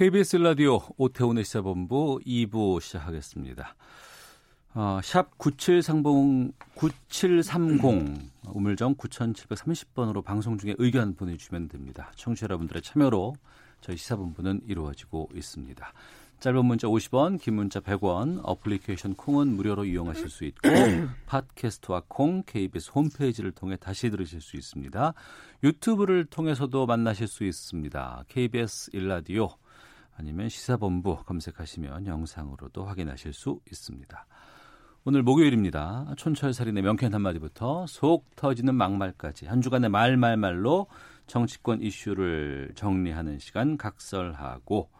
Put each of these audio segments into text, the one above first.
KBS 라디오 오태훈의 시사본부 2부 시작하겠습니다. 어, 샵 9730, 9730 우물정 9730번으로 방송 중에 의견 보내주시면 됩니다. 청취자 여러분들의 참여로 저희 시사본부는 이루어지고 있습니다. 짧은 문자 50원, 긴 문자 100원, 어플리케이션 콩은 무료로 이용하실 수 있고 팟캐스트와 콩, KBS 홈페이지를 통해 다시 들으실 수 있습니다. 유튜브를 통해서도 만나실 수 있습니다. KBS 일라디오 아니면 시사본부 검색하시면 영상으로도 확인하실 수 있습니다. 오늘 목요일입니다. 촌철살인의 명쾌한 한마디부터 속 터지는 막말까지 한 주간의 말말말로 정치권 이슈를 정리하는 시간 각설하고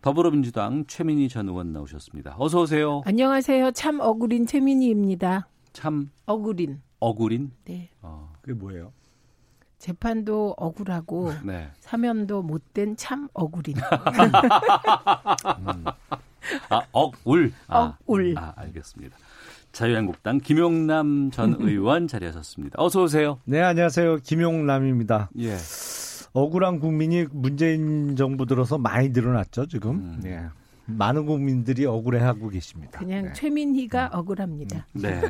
더불어민주당 최민희 전 의원 나오셨습니다. 어서 오세요. 안녕하세요. 참 억울인 최민희입니다. 참 억울인. 억울인. 네. 어, 그게 뭐예요? 재판도 억울하고 네. 사면도 못된 참 억울인. 아, 억울. 아, 억울. 아, 알겠습니다. 자유한국당 김용남 전 의원 자리하셨습니다. 어서 오세요. 네, 안녕하세요. 김용남입니다. 예. 억울한 국민이 문재인 정부 들어서 많이 늘어났죠, 지금. 음. 네. 많은 국민들이 억울해하고 계십니다. 그냥 네. 최민희가 억울합니다. 네.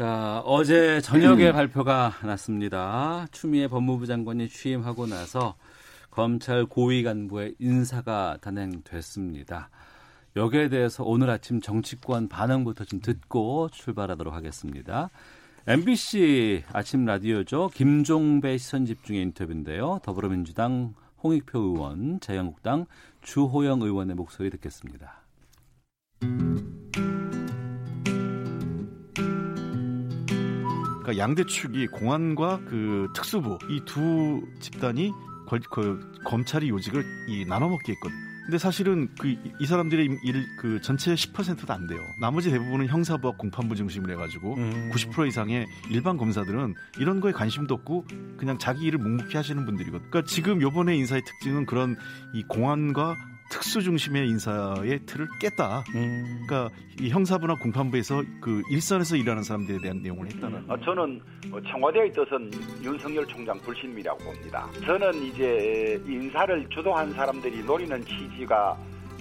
자, 어제 저녁에 발표가 났습니다. 추미애 법무부 장관이 취임하고 나서 검찰 고위 간부의 인사가 단행됐습니다. 여기에 대해서 오늘 아침 정치권 반응부터 좀 듣고 출발하도록 하겠습니다. MBC 아침 라디오죠. 김종배 시선 집중의 인터뷰인데요. 더불어민주당 홍익표 의원, 자유한국당 주호영 의원의 목소리 듣겠습니다. 그러니까 양대 축이 공안과 그 특수부 이 두 집단이 걸- 그 검찰이 요직을 이 나눠먹게 했거든. 근데 사실은 그 이 사람들의 일 그 전체 10%도 안 돼요. 나머지 대부분은 형사부와 공판부 중심으로 해가지고 음. 90% 이상의 일반 검사들은 이런 거에 관심도 없고 그냥 자기 일을 묵묵히 하시는 분들이거든. 그러니까 지금 요번에 인사의 특징은 그런 이 공안과 특수 중심의 인사의 틀을 깼다. 음. 그러니까 이 형사부나 공판부에서 그 일선에서 일하는 사람들에 대한 내용을 했다는. 어, 저는 어, 청와대의 뜻은 윤석열 총장 불신이라고 봅니다. 저는 이제 인사를 주도한 사람들이 노리는 취지가 아,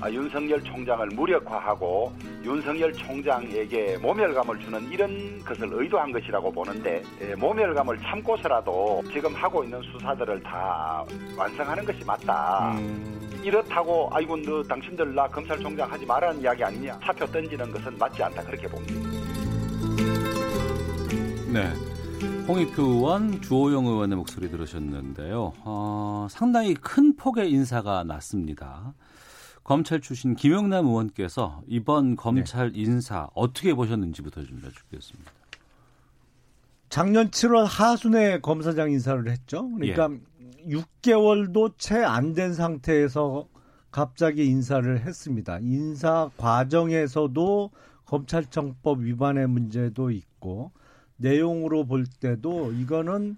윤석열 총장을 무력화하고 윤석열 총장에게 모멸감을 주는 이런 것을 의도한 것이라고 보는데 예, 모멸감을 참고서라도 지금 하고 있는 수사들을 다 완성하는 것이 맞다. 이렇다고 아이고 너 당신들 나 검찰총장 하지 말라는 이야기 아니냐 사표 던지는 것은 맞지 않다 그렇게 봅니다. 네. 홍익표 의원, 주호영 의원의 목소리 들으셨는데요. 어, 상당히 큰 폭의 인사가 났습니다. 검찰 출신 김영남 의원께서 이번 검찰 인사 어떻게 보셨는지부터 좀 여쭙겠습니다. 작년 7월 하순에 검사장 인사를 했죠. 그러니까 6개월도 채 안 된 상태에서 갑자기 인사를 했습니다. 인사 과정에서도 검찰청법 위반의 문제도 있고 내용으로 볼 때도 이거는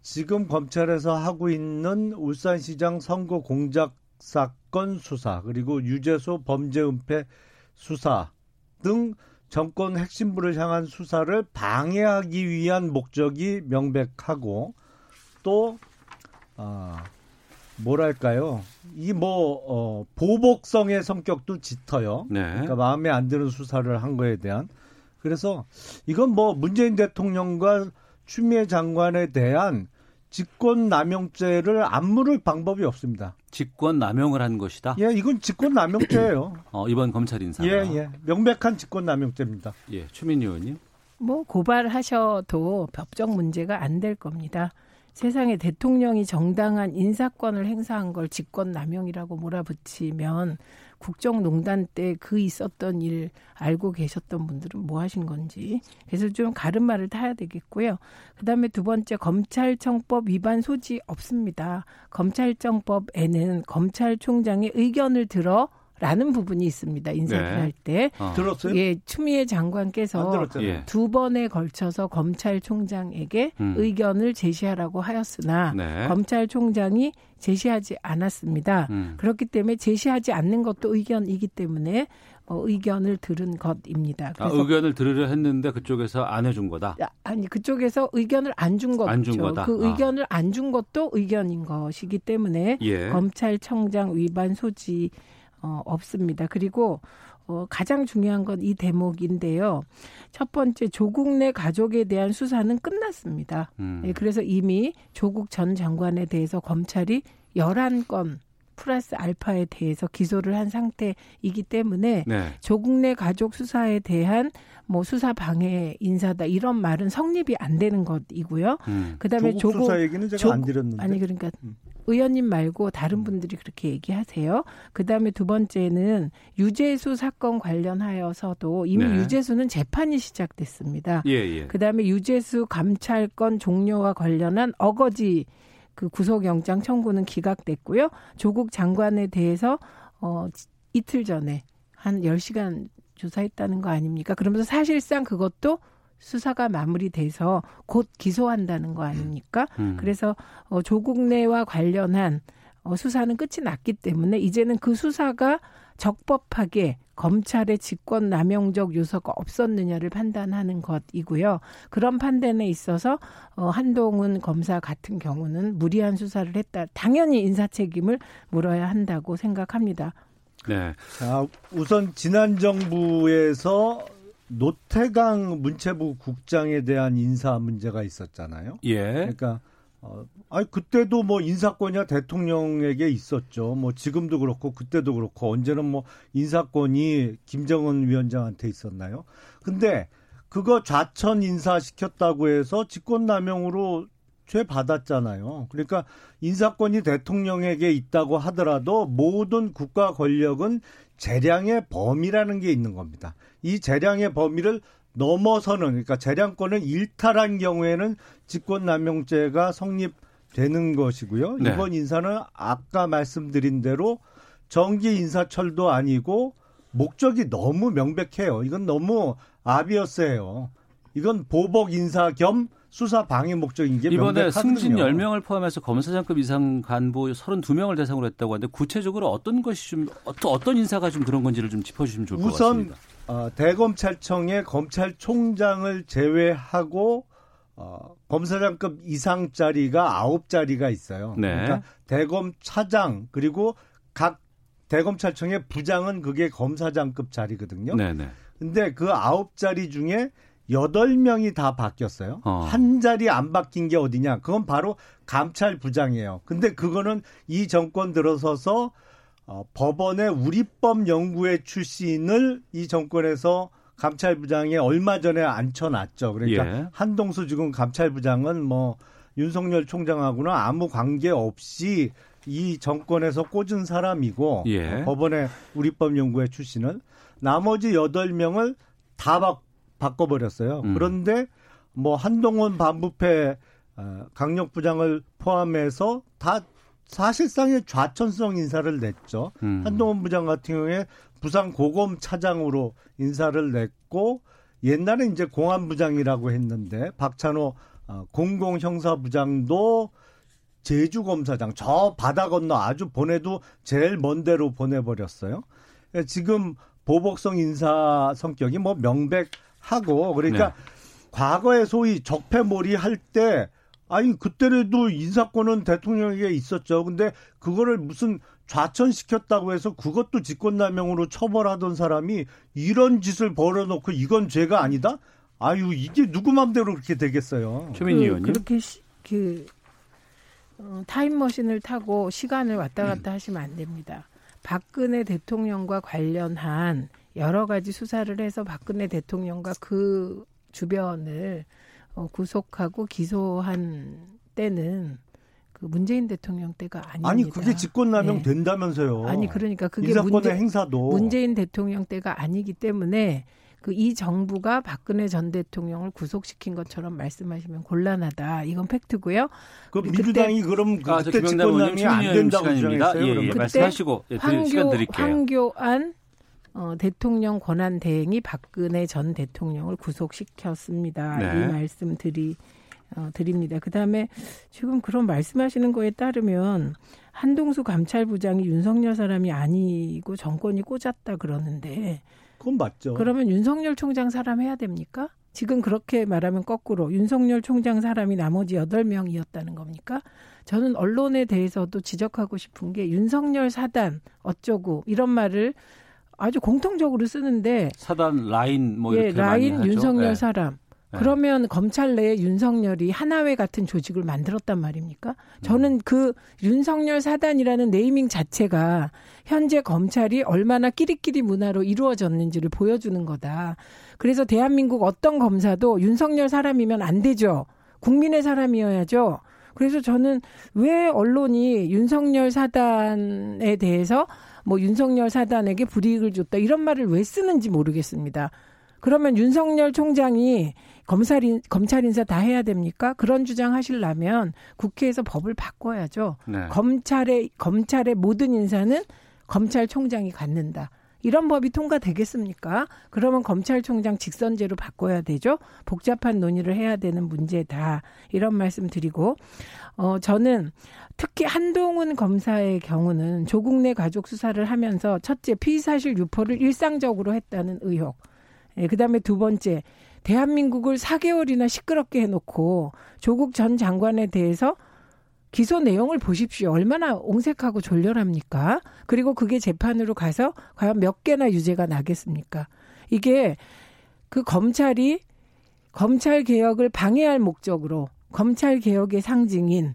지금 검찰에서 하고 있는 울산시장 선거 공작 사건 수사 그리고 유재소 범죄 은폐 수사 등 정권 핵심부를 향한 수사를 방해하기 위한 목적이 명백하고 또 아, 뭐랄까요? 이 뭐 어, 보복성의 성격도 짙어요. 네. 그러니까 마음에 안 드는 수사를 한 거에 대한 그래서 이건 뭐 문재인 대통령과 추미애 장관에 대한 직권 남용죄를 안 물을 방법이 없습니다. 직권 남용을 한 것이다. 예, 이건 직권 남용죄예요. 어, 이번 검찰 인사가. 예, 예. 명백한 직권 남용죄입니다. 예, 최민희 의원님. 뭐 고발하셔도 법적 문제가 안 될 겁니다. 세상에 대통령이 정당한 인사권을 행사한 걸 직권 남용이라고 몰아붙이면 국정농단 때 그 있었던 일 알고 계셨던 분들은 뭐 하신 건지 그래서 좀 가름말을 타야 되겠고요. 그다음에 두 번째 검찰청법 위반 소지 없습니다. 검찰청법에는 검찰총장의 의견을 들어 라는 부분이 있습니다. 인사를 네. 할 때. 어. 들었어요? 예, 추미애 안 장관께서. 예. 두 번에 걸쳐서 검찰총장에게 음. 의견을 제시하라고 하였으나 네. 검찰총장이 제시하지 않았습니다. 음. 그렇기 때문에 제시하지 않는 것도 의견이기 때문에 어, 의견을 들은 것입니다. 아, 그래서 의견을 들으려 했는데 그쪽에서 안 해준 거다. 아, 아니 그쪽에서 의견을 안 준 거죠. 안준 거다. 그 아. 의견을 안 준 것도 의견인 것이기 때문에 예. 검찰청장 위반 소지 어, 없습니다. 그리고 어, 가장 중요한 건 이 대목인데요. 첫 번째 조국 내 가족에 대한 수사는 끝났습니다. 음. 예, 그래서 이미 조국 전 장관에 대해서 검찰이 11건 플러스 알파에 대해서 기소를 한 상태이기 때문에 네. 조국 내 가족 수사에 대한 뭐 수사 방해 인사다 이런 말은 성립이 안 되는 것이고요. 음. 그다음에 조국 조국 수사 얘기는 제가 조- 안 드렸는데. 아니 그러니까 음. 의원님 말고 다른 분들이 그렇게 얘기하세요. 그 다음에 두 번째는 유재수 사건 관련하여서도 이미 네. 유재수는 재판이 시작됐습니다. 예, 예. 그 다음에 유재수 감찰권 종료와 관련한 어거지 그 구속영장 청구는 기각됐고요. 조국 장관에 대해서 어 이틀 전에 한 10시간 조사했다는 거 아닙니까? 그러면서 사실상 그것도 수사가 마무리돼서 곧 기소한다는 거 아닙니까? 음. 그래서 어, 조국 내와 관련한 어, 수사는 끝이 났기 때문에 이제는 그 수사가 적법하게 검찰의 직권 남용적 요소가 없었느냐를 판단하는 것이고요. 그런 판단에 있어서 어, 한동훈 검사 같은 경우는 무리한 수사를 했다. 당연히 인사 책임을 물어야 한다고 생각합니다. 네. 자, 우선 지난 정부에서 노태강 문체부 국장에 대한 인사 문제가 있었잖아요. 예. 그러니까 어, 아니 그때도 뭐 인사권이야 대통령에게 있었죠. 뭐 지금도 그렇고 그때도 그렇고 언제는 뭐 인사권이 김정은 위원장한테 있었나요? 근데 그거 좌천 인사 시켰다고 해서 직권남용으로 죄 받았잖아요. 그러니까 인사권이 대통령에게 있다고 하더라도 모든 국가 권력은 재량의 범위라는 게 있는 겁니다. 이 재량의 범위를 넘어서는 그러니까 재량권을 일탈한 경우에는 직권남용죄가 성립되는 것이고요. 네. 이번 인사는 아까 말씀드린 대로 정기 인사철도 아니고 목적이 너무 명백해요. 이건 너무 아비어스해요. 이건 보복 인사 겸 수사 방해 목적인 게 이번에. 승진 10명을 포함해서 검사장급 이상 간부 32명을 대상으로 했다고 하는데 구체적으로 어떤 것이 좀 어떤 인사가 좀 그런 건지를 좀 짚어주시면 좋을 것 우선 같습니다. 어, 대검찰청의 검찰총장을 제외하고 어, 검사장급 이상짜리가 9자리가 있어요. 네. 그러니까 대검 차장 그리고 각 대검찰청의 부장은 그게 검사장급 자리거든요. 네네. 근데 그 9자리 중에 8명이 다 바뀌었어요. 어. 한 자리 안 바뀐 게 어디냐? 그건 바로 감찰부장이에요. 근데 그거는 이 정권 들어서서 어, 법원의 우리법 연구회 출신을 이 정권에서 감찰부장에 얼마 전에 앉혀놨죠. 그러니까 예. 한동수 지금 감찰부장은 뭐 윤석열 총장하고는 아무 관계 없이 이 정권에서 꽂은 사람이고 예. 어, 법원의 우리법 연구회 출신은 나머지 여덟 명을 다 바, 바꿔버렸어요. 음. 그런데 뭐 한동훈 반부패 어, 강력부장을 포함해서 다 사실상의 좌천성 인사를 냈죠. 음. 한동훈 부장 같은 경우에 부산 고검 차장으로 인사를 냈고 옛날에 이제 공안부장이라고 했는데 박찬호 어, 공공형사부장도 제주검사장 저 바다 건너 아주 보내도 제일 먼 데로 보내버렸어요. 그러니까 지금 보복성 인사 성격이 뭐 명백 하고 그러니까 네. 과거에 소위 적폐몰이 할 때 아니 그때라도 인사권은 대통령에게 있었죠. 근데 그거를 무슨 좌천시켰다고 해서 그것도 직권남용으로 처벌하던 사람이 이런 짓을 벌여놓고 이건 죄가 아니다? 아유 이게 누구 맘대로 그렇게 되겠어요. 최민희 그, 의원님. 그렇게 시, 그 어, 타임머신을 타고 시간을 왔다 갔다 하시면 안 됩니다. 박근혜 대통령과 관련한 여러 가지 수사를 해서 박근혜 대통령과 그 주변을 어, 구속하고 기소한 때는 그 문재인 대통령 때가 아닙니다. 아니 그게 직권남용 네. 된다면서요. 아니 그러니까 그게 문재, 행사도 문재인 대통령 때가 아니기 때문에 그 이 정부가 박근혜 전 대통령을 구속시킨 것처럼 말씀하시면 곤란하다. 이건 팩트고요. 그 민주당이 그럼 아, 저 그때 의원님 직권남용이 안 된다고 시간입니다. 주장했어요. 예, 예? 그때 말씀하시고 예, 드릴 시간 황교, 드릴게요. 황교안 어, 대통령 권한 대행이 박근혜 전 대통령을 구속시켰습니다. 네. 이 말씀 드리 어, 드립니다. 그 다음에 지금 그런 말씀하시는 거에 따르면 한동수 감찰부장이 윤석열 사람이 아니고 정권이 꽂았다 그러는데 그건 맞죠. 그러면 윤석열 총장 사람 해야 됩니까? 지금 그렇게 말하면 거꾸로 윤석열 총장 사람이 나머지 여덟 명이었다는 겁니까? 저는 언론에 대해서도 지적하고 싶은 게 윤석열 사단 어쩌고 이런 말을 아주 공통적으로 쓰는데 사단 라인 뭐 예, 이렇게 많이 라인 하죠. 윤석열 예. 사람 네. 그러면 검찰 내에 윤석열이 하나회 같은 조직을 만들었단 말입니까? 저는 그 윤석열 사단이라는 네이밍 자체가 현재 검찰이 얼마나 끼리끼리 문화로 이루어졌는지를 보여주는 거다. 그래서 대한민국 어떤 검사도 윤석열 사람이면 안 되죠. 국민의 사람이어야죠. 그래서 저는 왜 언론이 윤석열 사단에 대해서 뭐 윤석열 사단에게 불이익을 줬다 이런 말을 왜 쓰는지 모르겠습니다. 그러면 윤석열 총장이 검찰 인, 검찰 인사 다 해야 됩니까? 그런 주장 하시려면 국회에서 법을 바꿔야죠. 네. 검찰의 검찰의 모든 인사는 검찰총장이 갖는다. 이런 법이 통과되겠습니까? 그러면 검찰총장 직선제로 바꿔야 되죠. 복잡한 논의를 해야 되는 문제다. 이런 말씀 드리고 어 저는 특히 한동훈 검사의 경우는 조국 내 가족 수사를 하면서 첫째 피의사실 유포를 일상적으로 했다는 의혹. 예, 그 다음에 두 번째 대한민국을 4개월이나 시끄럽게 해놓고 조국 전 장관에 대해서 기소 내용을 보십시오. 얼마나 옹색하고 졸렬합니까? 그리고 그게 재판으로 가서 과연 몇 개나 유죄가 나겠습니까? 이게 그 검찰이 검찰 개혁을 방해할 목적으로 검찰 개혁의 상징인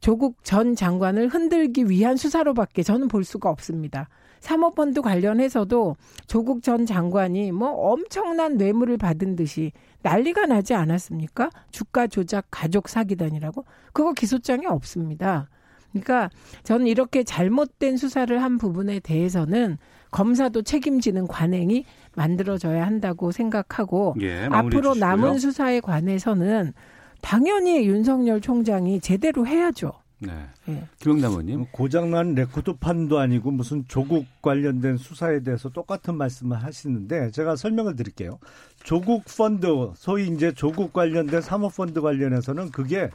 조국 전 장관을 흔들기 위한 수사로밖에 저는 볼 수가 없습니다. 사모펀드 관련해서도 조국 전 장관이 뭐 엄청난 뇌물을 받은 듯이 난리가 나지 않았습니까? 주가 조작 가족 사기단이라고 그거 기소장이 없습니다. 그러니까 저는 이렇게 잘못된 수사를 한 부분에 대해서는 검사도 책임지는 관행이 만들어져야 한다고 생각하고 예, 앞으로 주시고요. 남은 수사에 관해서는 당연히 윤석열 총장이 제대로 해야죠. 네. 예. 김영남 의원님. 고장난 레코드판도 아니고 무슨 조국 관련된 수사에 대해서 똑같은 말씀을 하시는데 제가 설명을 드릴게요. 조국 펀드, 소위 이제 조국 관련된 사모펀드 관련해서는 그게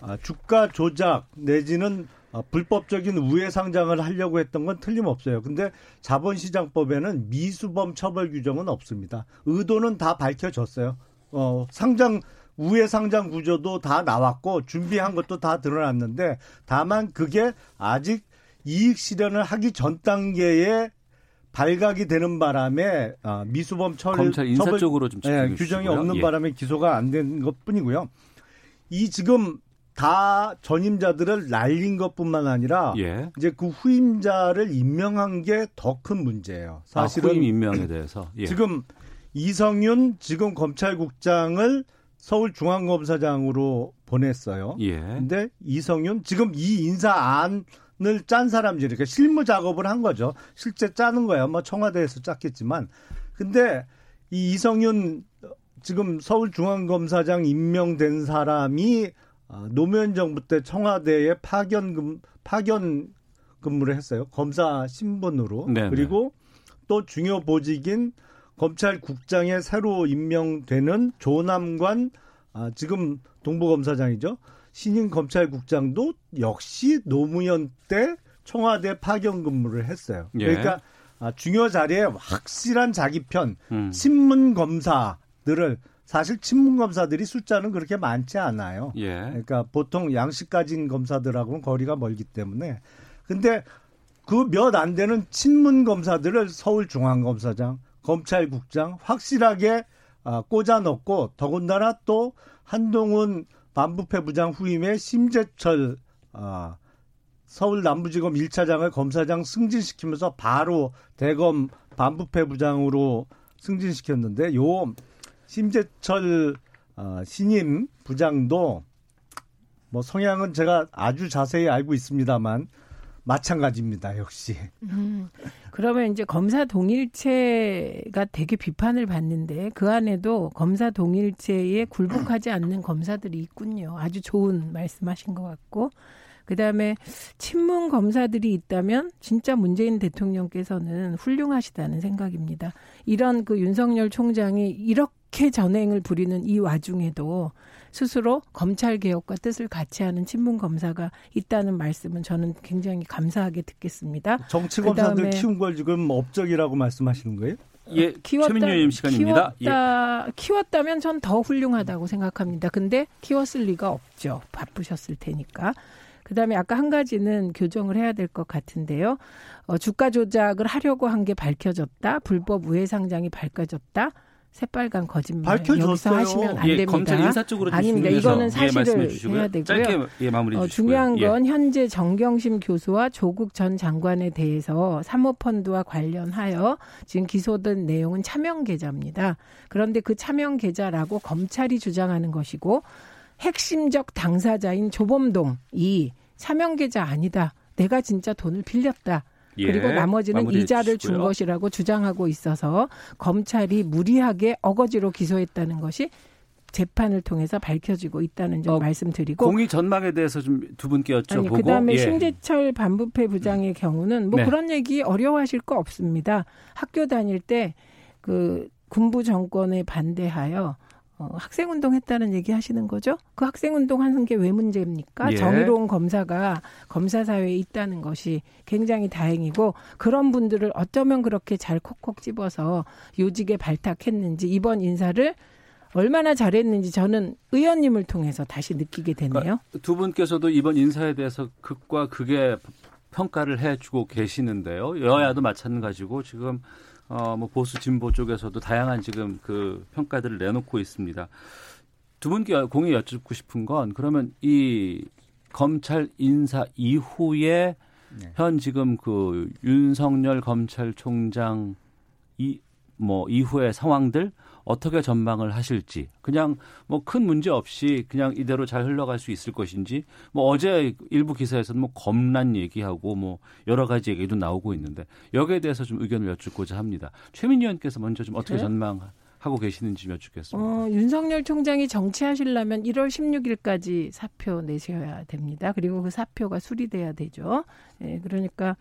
아, 주가 조작 내지는 아, 불법적인 우회 상장을 하려고 했던 건 틀림없어요. 근데 자본시장법에는 미수범 처벌 규정은 없습니다. 의도는 다 밝혀졌어요. 어, 상장 우회 상장 구조도 다 나왔고 준비한 것도 다 드러났는데 다만 그게 아직 이익 실현을 하기 전 단계에 발각이 되는 바람에 아, 미수범 처벌 검찰 인사 처벌- 쪽으로 좀 예, 규정이. 없는 예. 바람에 기소가 안 된 것뿐이고요. 이 지금 다 전임자들을 날린 것뿐만 아니라 예. 이제 그 후임자를 임명한 게 더 큰 문제예요. 사실은 아, 후임 임명에 대해서 예. 지금 이성윤 지금 검찰국장을 서울중앙검사장으로 보냈어요. 예. 근데 이성윤 지금 이 인사안을 짠 사람들이 이렇게 실무 작업을 한 거죠. 실제 짜는 거야. 뭐 청와대에서 짰겠지만. 근데 이 이성윤 지금 서울중앙검사장 임명된 사람이 아, 노무현 정부 때 청와대에 파견 근 파견 근무를 했어요. 검사 신분으로. 네네. 그리고 또 중요 보직인 검찰국장에 새로 임명되는 조남관 아, 지금 동부검사장이죠. 신임 검찰국장도 역시 노무현 때 청와대 파견 근무를 했어요. 예. 그러니까 아, 중요 자리에 확실한 자기 편 음. 친문 검사들을 사실 친문 검사들이 숫자는 그렇게 많지 않아요. 예. 그러니까 보통 양식 가진 검사들하고는 거리가 멀기 때문에 근데 그 몇 안 되는 친문 검사들을 서울 중앙검사장, 검찰국장 확실하게 아, 꽂아 넣고 더군다나 또 한동훈 반부패 부장 후임의 심재철 아, 서울 남부지검 1차장을 검사장 승진시키면서 바로 대검 반부패 부장으로 승진시켰는데 요 심재철 어, 신임 부장도 뭐 성향은 제가 아주 자세히 알고 있습니다만 마찬가지입니다, 역시. 음, 그러면 이제 검사 동일체가 되게 비판을 받는데 그 안에도 검사 동일체에 굴복하지 않는 검사들이 있군요. 아주 좋은 말씀하신 것 같고. 그 다음에 친문 검사들이 있다면 진짜 문재인 대통령께서는 훌륭하시다는 생각입니다. 이런 그 윤석열 총장이 이렇게 전행을 부리는 이 와중에도 스스로 검찰 개혁과 뜻을 같이 하는 친문 검사가 있다는 말씀은 저는 굉장히 감사하게 듣겠습니다. 정치 검사들 키운 걸 지금 업적이라고 말씀하시는 거예요? 예, 키웠다, 최민유님 시간입니다. 키웠다, 예. 키웠다면 전 더 훌륭하다고 생각합니다. 근데 키웠을 리가 없죠. 바쁘셨을 테니까. 그다음에 아까 한 가지는 교정을 해야 될 것 같은데요. 어, 주가 조작을 하려고 한 게 밝혀졌다. 불법 우회 상장이 밝혀졌다. 새빨간 거짓말. 여기서 하시면 안 예, 됩니다. 검찰 인사 쪽으로 아닙니다. 이거는 예, 사실을 예, 해야 되고요. 짧게 예, 마무리 어, 중요한 건 예. 현재 정경심 교수와 조국 전 장관에 대해서 사모펀드와 관련하여 지금 기소된 내용은 차명 계좌입니다. 그런데 그 차명 계좌라고 검찰이 주장하는 것이고 핵심적 당사자인 조범동이 차명 계좌 아니다. 내가 진짜 돈을 빌렸다. 예, 그리고 나머지는 이자를 주시고요. 준 것이라고 주장하고 있어서 검찰이 무리하게 어거지로 기소했다는 것이 재판을 통해서 밝혀지고 있다는 점 어, 말씀드리고 공의 전망에 대해서 좀 두 분께 여쭤보고 아니, 그다음에 예. 신재철 반부패 부장의 경우는 뭐 네. 그런 얘기 어려워하실 거 없습니다. 학교 다닐 때 그 군부 정권에 반대하여 어, 학생 운동했다는 얘기 하시는 거죠? 그 학생 운동 하는 게 왜 문제입니까? 예. 정의로운 검사가 검사 사회에 있다는 것이 굉장히 다행이고 그런 분들을 어쩌면 그렇게 잘 콕콕 집어서 요직에 발탁했는지 이번 인사를 얼마나 잘했는지 저는 의원님을 통해서 다시 느끼게 되네요. 그러니까 두 분께서도 이번 인사에 대해서 극과 극의 평가를 해주고 계시는데요. 여야도 마찬가지고 지금 어, 뭐 보수 진보 쪽에서도 다양한 지금 그 평가들을 내놓고 있습니다. 두 분께 공에 여쭙고 싶은 건 그러면 이 검찰 인사 이후에 네. 현 지금 그 윤석열 검찰총장 이 뭐 이후의 상황들 어떻게 전망을 하실지 그냥 뭐 큰 문제 없이 그냥 이대로 잘 흘러갈 수 있을 것인지 뭐 어제 일부 기사에서는 뭐 검란 얘기하고 뭐 여러 가지 얘기도 나오고 있는데 여기에 대해서 좀 의견을 여쭙고자 합니다. 최민희 의원께서 먼저 좀 어떻게 네? 전망하고 계시는지 여쭙겠습니다. 어, 윤석열 총장이 정치하시려면 1월 16일까지 사표 내셔야 됩니다. 그리고 그 사표가 수리돼야 되죠. 예, 그러니까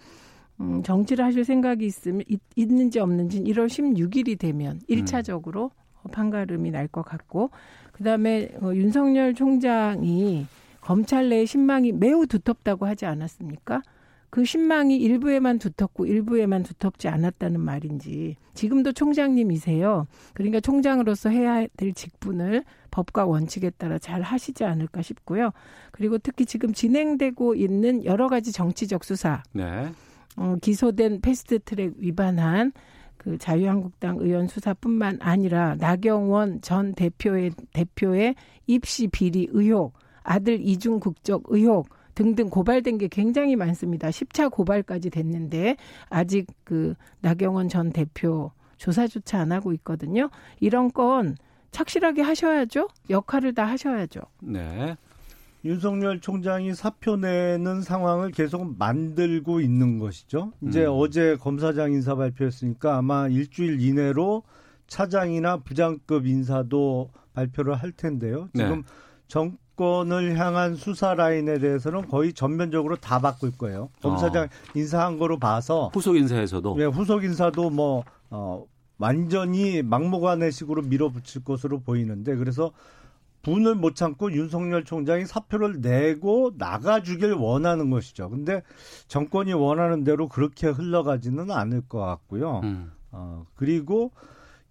음, 정치를 하실 생각이 있으면 있, 있는지 없는지 1월 16일이 되면 1차적으로 음. 판가름이 날 것 같고 그다음에 어, 윤석열 총장이 검찰 내 신망이 매우 두텁다고 하지 않았습니까? 그 신망이 일부에만 두텁고 일부에만 두텁지 않았다는 말인지 지금도 총장님이세요. 그러니까 총장으로서 해야 될 직분을 법과 원칙에 따라 잘 하시지 않을까 싶고요. 그리고 특히 지금 진행되고 있는 여러 가지 정치적 수사. 네. 어, 기소된 패스트트랙 위반한 그 자유한국당 의원 수사뿐만 아니라 나경원 전 대표의 대표의 입시 비리 의혹, 아들 이중 국적 의혹 등등 고발된 게 굉장히 많습니다. 10차 고발까지 됐는데 아직 그 나경원 전 대표 조사조차 안 하고 있거든요. 이런 건 착실하게 하셔야죠. 역할을 다 하셔야죠. 네. 윤석열 총장이 사표 내는 상황을 계속 만들고 있는 것이죠. 이제 음. 어제 검사장 인사 발표했으니까 아마 일주일 이내로 차장이나 부장급 인사도 발표를 할 텐데요. 네. 지금 네. 정권을 향한 수사 라인에 대해서는 거의 전면적으로 다 바꿀 거예요. 검사장 어. 인사한 거로 봐서 후속 인사에서도 네, 후속 인사도 뭐 어, 완전히 막무가내식으로 밀어붙일 것으로 보이는데 그래서 분을 못 참고 윤석열 총장이 사표를 내고 나가주길 원하는 것이죠. 근데 정권이 원하는 대로 그렇게 흘러가지는 않을 것 같고요. 음. 어, 그리고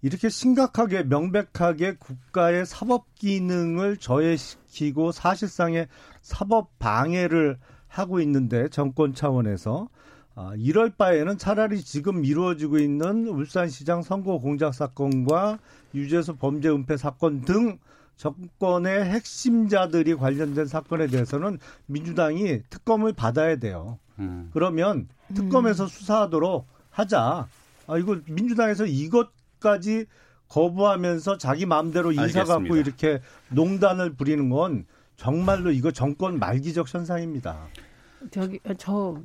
이렇게 심각하게 명백하게 국가의 사법 기능을 저해시키고 사실상의 사법 방해를 하고 있는데 정권 차원에서 아, 이럴 바에는 차라리 지금 이루어지고 있는 울산시장 선거 공작 사건과 유재수 범죄 은폐 사건 등 정권의 핵심자들이 관련된 사건에 대해서는 민주당이 특검을 받아야 돼요. 음. 그러면 특검에서 음. 수사하도록 하자. 아, 이거 민주당에서 이것까지 거부하면서 자기 마음대로 인사 갖고 이렇게 농단을 부리는 건 정말로 이거 정권 말기적 현상입니다. 저기 저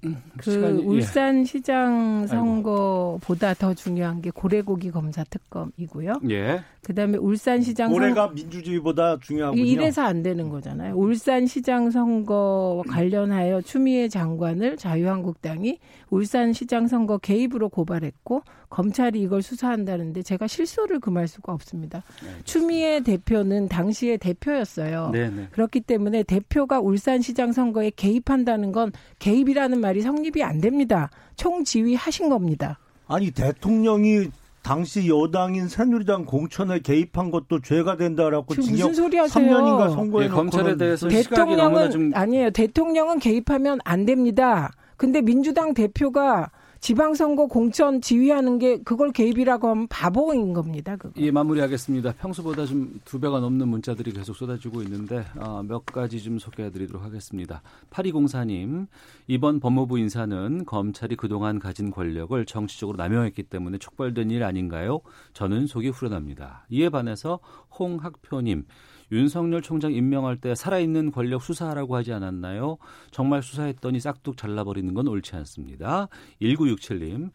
그 시간이- 예. 울산시장 선거보다 더 중요한 게 고래고기 검사 특검이고요. 예. 그다음에 울산 시장 선 올해가 민주주의보다 중요하군요. 이래서 안 되는 거잖아요. 울산 시장 선거와 관련하여 추미애 장관을 자유한국당이 울산 시장 선거 개입으로 고발했고 검찰이 이걸 수사한다는데 제가 실소를 금할 수가 없습니다. 추미애 대표는 당시의 대표였어요. 네, 네. 그렇기 때문에 대표가 울산 시장 선거에 개입한다는 건 개입이라는 말이 성립이 안 됩니다. 총지휘하신 겁니다. 아니 대통령이 당시 여당인 새누리당 공천에 개입한 것도 죄가 된다라고 지금 징역 무슨 소리 하세요? 3년인가 선고해 예, 검찰에 대해서 시각이 너무나 대통령은 좀 아니에요. 대통령은 개입하면 안 됩니다. 근데 민주당 대표가 지방선거 공천 지휘하는 게 그걸 개입이라고 하면 바보인 겁니다. 그거. 예, 마무리하겠습니다. 평소보다 좀 두 배가 넘는 문자들이 계속 쏟아지고 있는데 아, 몇 가지 좀 소개해드리도록 하겠습니다. 8204님, 이번 법무부 인사는 검찰이 그동안 가진 권력을 정치적으로 남용했기 때문에 촉발된 일 아닌가요? 저는 속이 후련합니다. 이에 반해서 홍학표님, 윤석열 총장 임명할 때 살아있는 권력 수사하라고 하지 않았나요? 정말 수사했더니 싹둑 잘라버리는 건 옳지 않습니다. 1967님,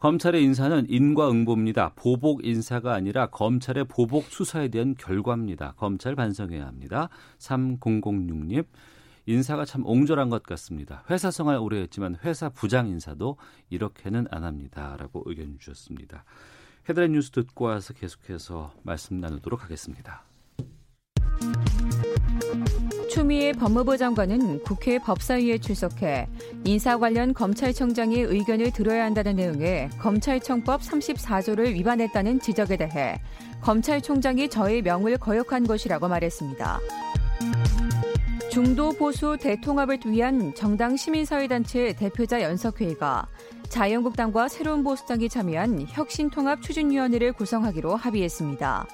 검찰의 인사는 인과응보입니다. 보복 인사가 아니라 검찰의 보복 수사에 대한 결과입니다. 검찰 반성해야 합니다. 3006님, 인사가 참 옹졸한 것 같습니다. 회사 생활 오래 했지만 회사 부장 인사도 이렇게는 안 합니다. 라고 의견 주셨습니다. 헤드라인 뉴스 듣고 와서 계속해서 말씀 나누도록 하겠습니다. 추미애 법무부 장관은 국회 법사위에 출석해 인사 관련 검찰청장의 의견을 들어야 한다는 내용의 검찰청법 34조를 위반했다는 지적에 대해 검찰총장이 저의 명을 거역한 것이라고 말했습니다. 중도 보수 대통합을 위한 정당 시민사회단체 대표자 연석회의가 자유한국당과 새로운 보수당이 참여한 혁신통합 추진위원회를 구성하기로 합의했습니다.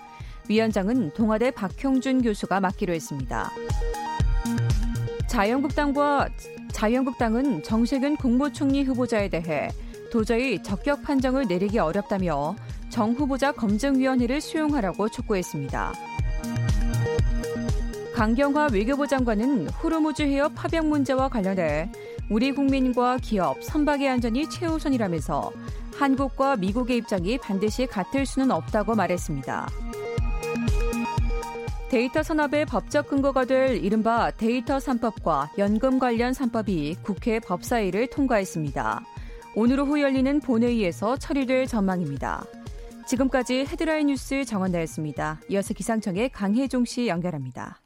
위원장은 동아대 박형준 교수가 맡기로 했습니다. 자유한국당과 자유한국당은 정세균 국무총리 후보자에 대해 도저히 적격 판정을 내리기 어렵다며 정 후보자 검증위원회를 수용하라고 촉구했습니다. 강경화 외교부 장관은 후르무즈 해협 파병 문제와 관련해 우리 국민과 기업, 선박의 안전이 최우선이라면서 한국과 미국의 입장이 반드시 같을 수는 없다고 말했습니다. 데이터 산업의 법적 근거가 될 이른바 데이터 3법과 연금 관련 3법이 국회 법사위를 통과했습니다. 오늘 오후 열리는 본회의에서 처리될 전망입니다. 지금까지 헤드라인 뉴스 정원나였습니다. 이어서 기상청의 강혜종 씨 연결합니다.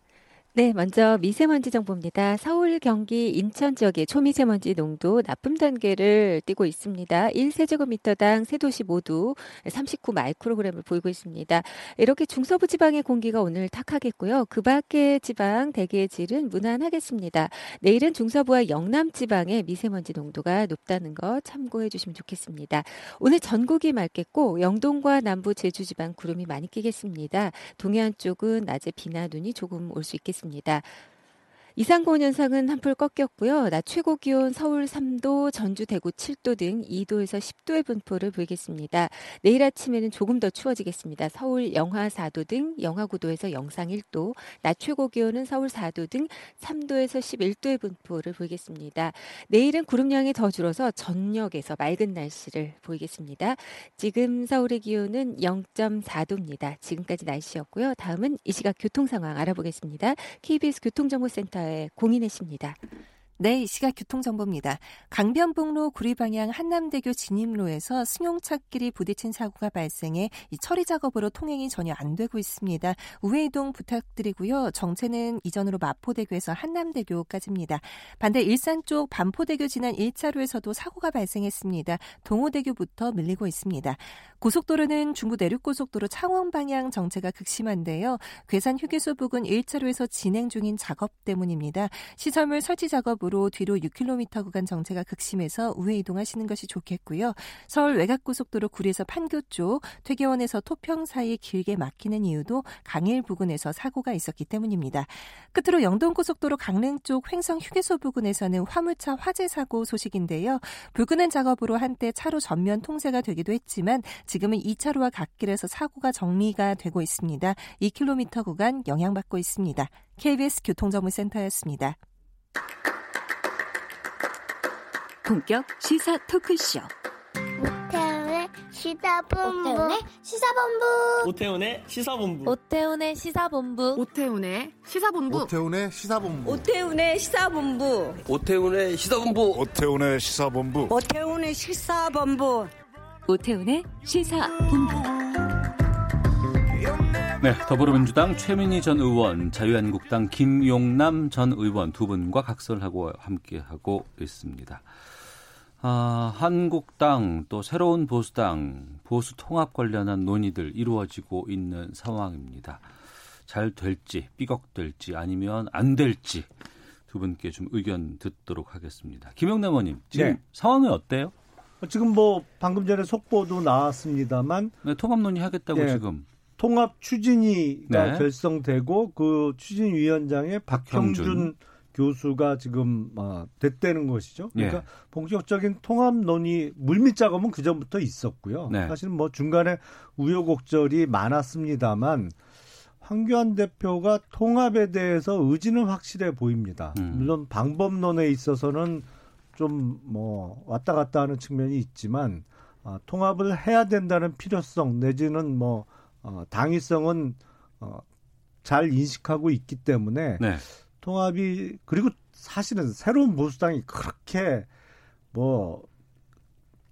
네, 먼저 미세먼지 정보입니다. 서울, 경기, 인천 지역의 초미세먼지 농도 나쁨 단계를 띄고 있습니다. 1세제곱미터당 세 도시 모두 39 마이크로그램을 보이고 있습니다. 이렇게 중서부 지방의 공기가 오늘 탁하겠고요. 그 밖의 지방 대기의 질은 무난하겠습니다. 내일은 중서부와 영남 지방의 미세먼지 농도가 높다는 거 참고해 주시면 좋겠습니다. 오늘 전국이 맑겠고 영동과 남부 제주 지방 구름이 많이 끼겠습니다. 동해안 쪽은 낮에 비나 눈이 조금 올 수 있겠습니다. 있습니다. 이상고온 현상은 한풀 꺾였고요. 낮 최고 기온 서울 3도, 전주 대구 7도 등 2도에서 10도의 분포를 보이겠습니다. 내일 아침에는 조금 더 추워지겠습니다. 서울 영하 4도 등 영하 9도에서 영상 1도, 낮 최고 기온은 서울 4도 등 3도에서 11도의 분포를 보이겠습니다. 내일은 구름량이 더 줄어서 전역에서 맑은 날씨를 보이겠습니다. 지금 서울의 기온은 0.4도입니다. 지금까지 날씨였고요. 다음은 이 시각 교통 상황 알아보겠습니다. KBS 교통정보센터 공인혜 씨입니다. 네, 이 시각 교통정보입니다. 강변북로 구리방향 한남대교 진입로에서 승용차끼리 부딪힌 사고가 발생해 이 처리 작업으로 통행이 전혀 안 되고 있습니다. 우회이동 부탁드리고요. 정체는 이전으로 마포대교에서 한남대교까지입니다. 반대 일산 쪽 반포대교 지난 1차로에서도 사고가 발생했습니다. 동호대교부터 밀리고 있습니다. 고속도로는 중부 내륙고속도로 창원 방향 정체가 극심한데요. 괴산 휴게소 부근 1차로에서 진행 중인 작업 때문입니다. 시설물 설치 작업 작업으로 뒤로 6km 구간 정체가 극심해서 우회 이동하시는 것이 좋겠고요. 서울 외곽고속도로 구리에서 판교 쪽, 퇴계원에서 토평 사이 길게 막히는 이유도 강일 부근에서 사고가 있었기 때문입니다. 끝으로 영동고속도로 강릉 쪽 횡성 휴게소 부근에서는 화물차 화재 사고 소식인데요. 불끄는 작업으로 한때 차로 전면 통제가 되기도 했지만 지금은 2차로와 갓길에서 사고가 정리가 되고 있습니다. 2km 구간 영향받고 있습니다. KBS 교통정보센터였습니다. 본격 시사 토크쇼. 오태훈의 시사본부. 오태훈의 시사본부. 오태훈의 시사본부. 오태훈의 시사본부. 오태훈의 시사본부. 오태훈의 시사본부. 오태훈의 시사본부. 오태훈의 시사본부. 오태훈의 시사본부. 오태훈의 시사본부. 오태훈의 시사본부. 네, 더불어민주당 최민희 전 의원, 자유한국당 김용남 전 의원 두 분과 각설하고 함께하고 있습니다. 아, 한국당 또 새로운 보수당 보수 통합 관련한 논의들 이루어지고 있는 상황입니다. 잘 될지 삐걱될지 아니면 안 될지 두 분께 좀 의견 듣도록 하겠습니다. 김영남 의원님 지금 네. 상황은 어때요? 지금 뭐 방금 전에 속보도 나왔습니다만 네, 통합 논의하겠다고 네, 지금 통합 추진위가 네. 결성되고 그 추진위원장의 박형준, 박형준. 교수가 지금 어, 됐다는 것이죠. 그러니까 예. 본격적인 통합 논의 물밑 작업은 그 전부터 있었고요. 네. 사실은 뭐 중간에 우여곡절이 많았습니다만 황교안 대표가 통합에 대해서 의지는 확실해 보입니다. 음. 물론 방법론에 있어서는 좀 뭐 왔다 갔다 하는 측면이 있지만 어, 통합을 해야 된다는 필요성 내지는 뭐 어, 당위성은 어, 잘 인식하고 있기 때문에 네. 통합이 그리고 사실은 새로운 보수당이 그렇게 뭐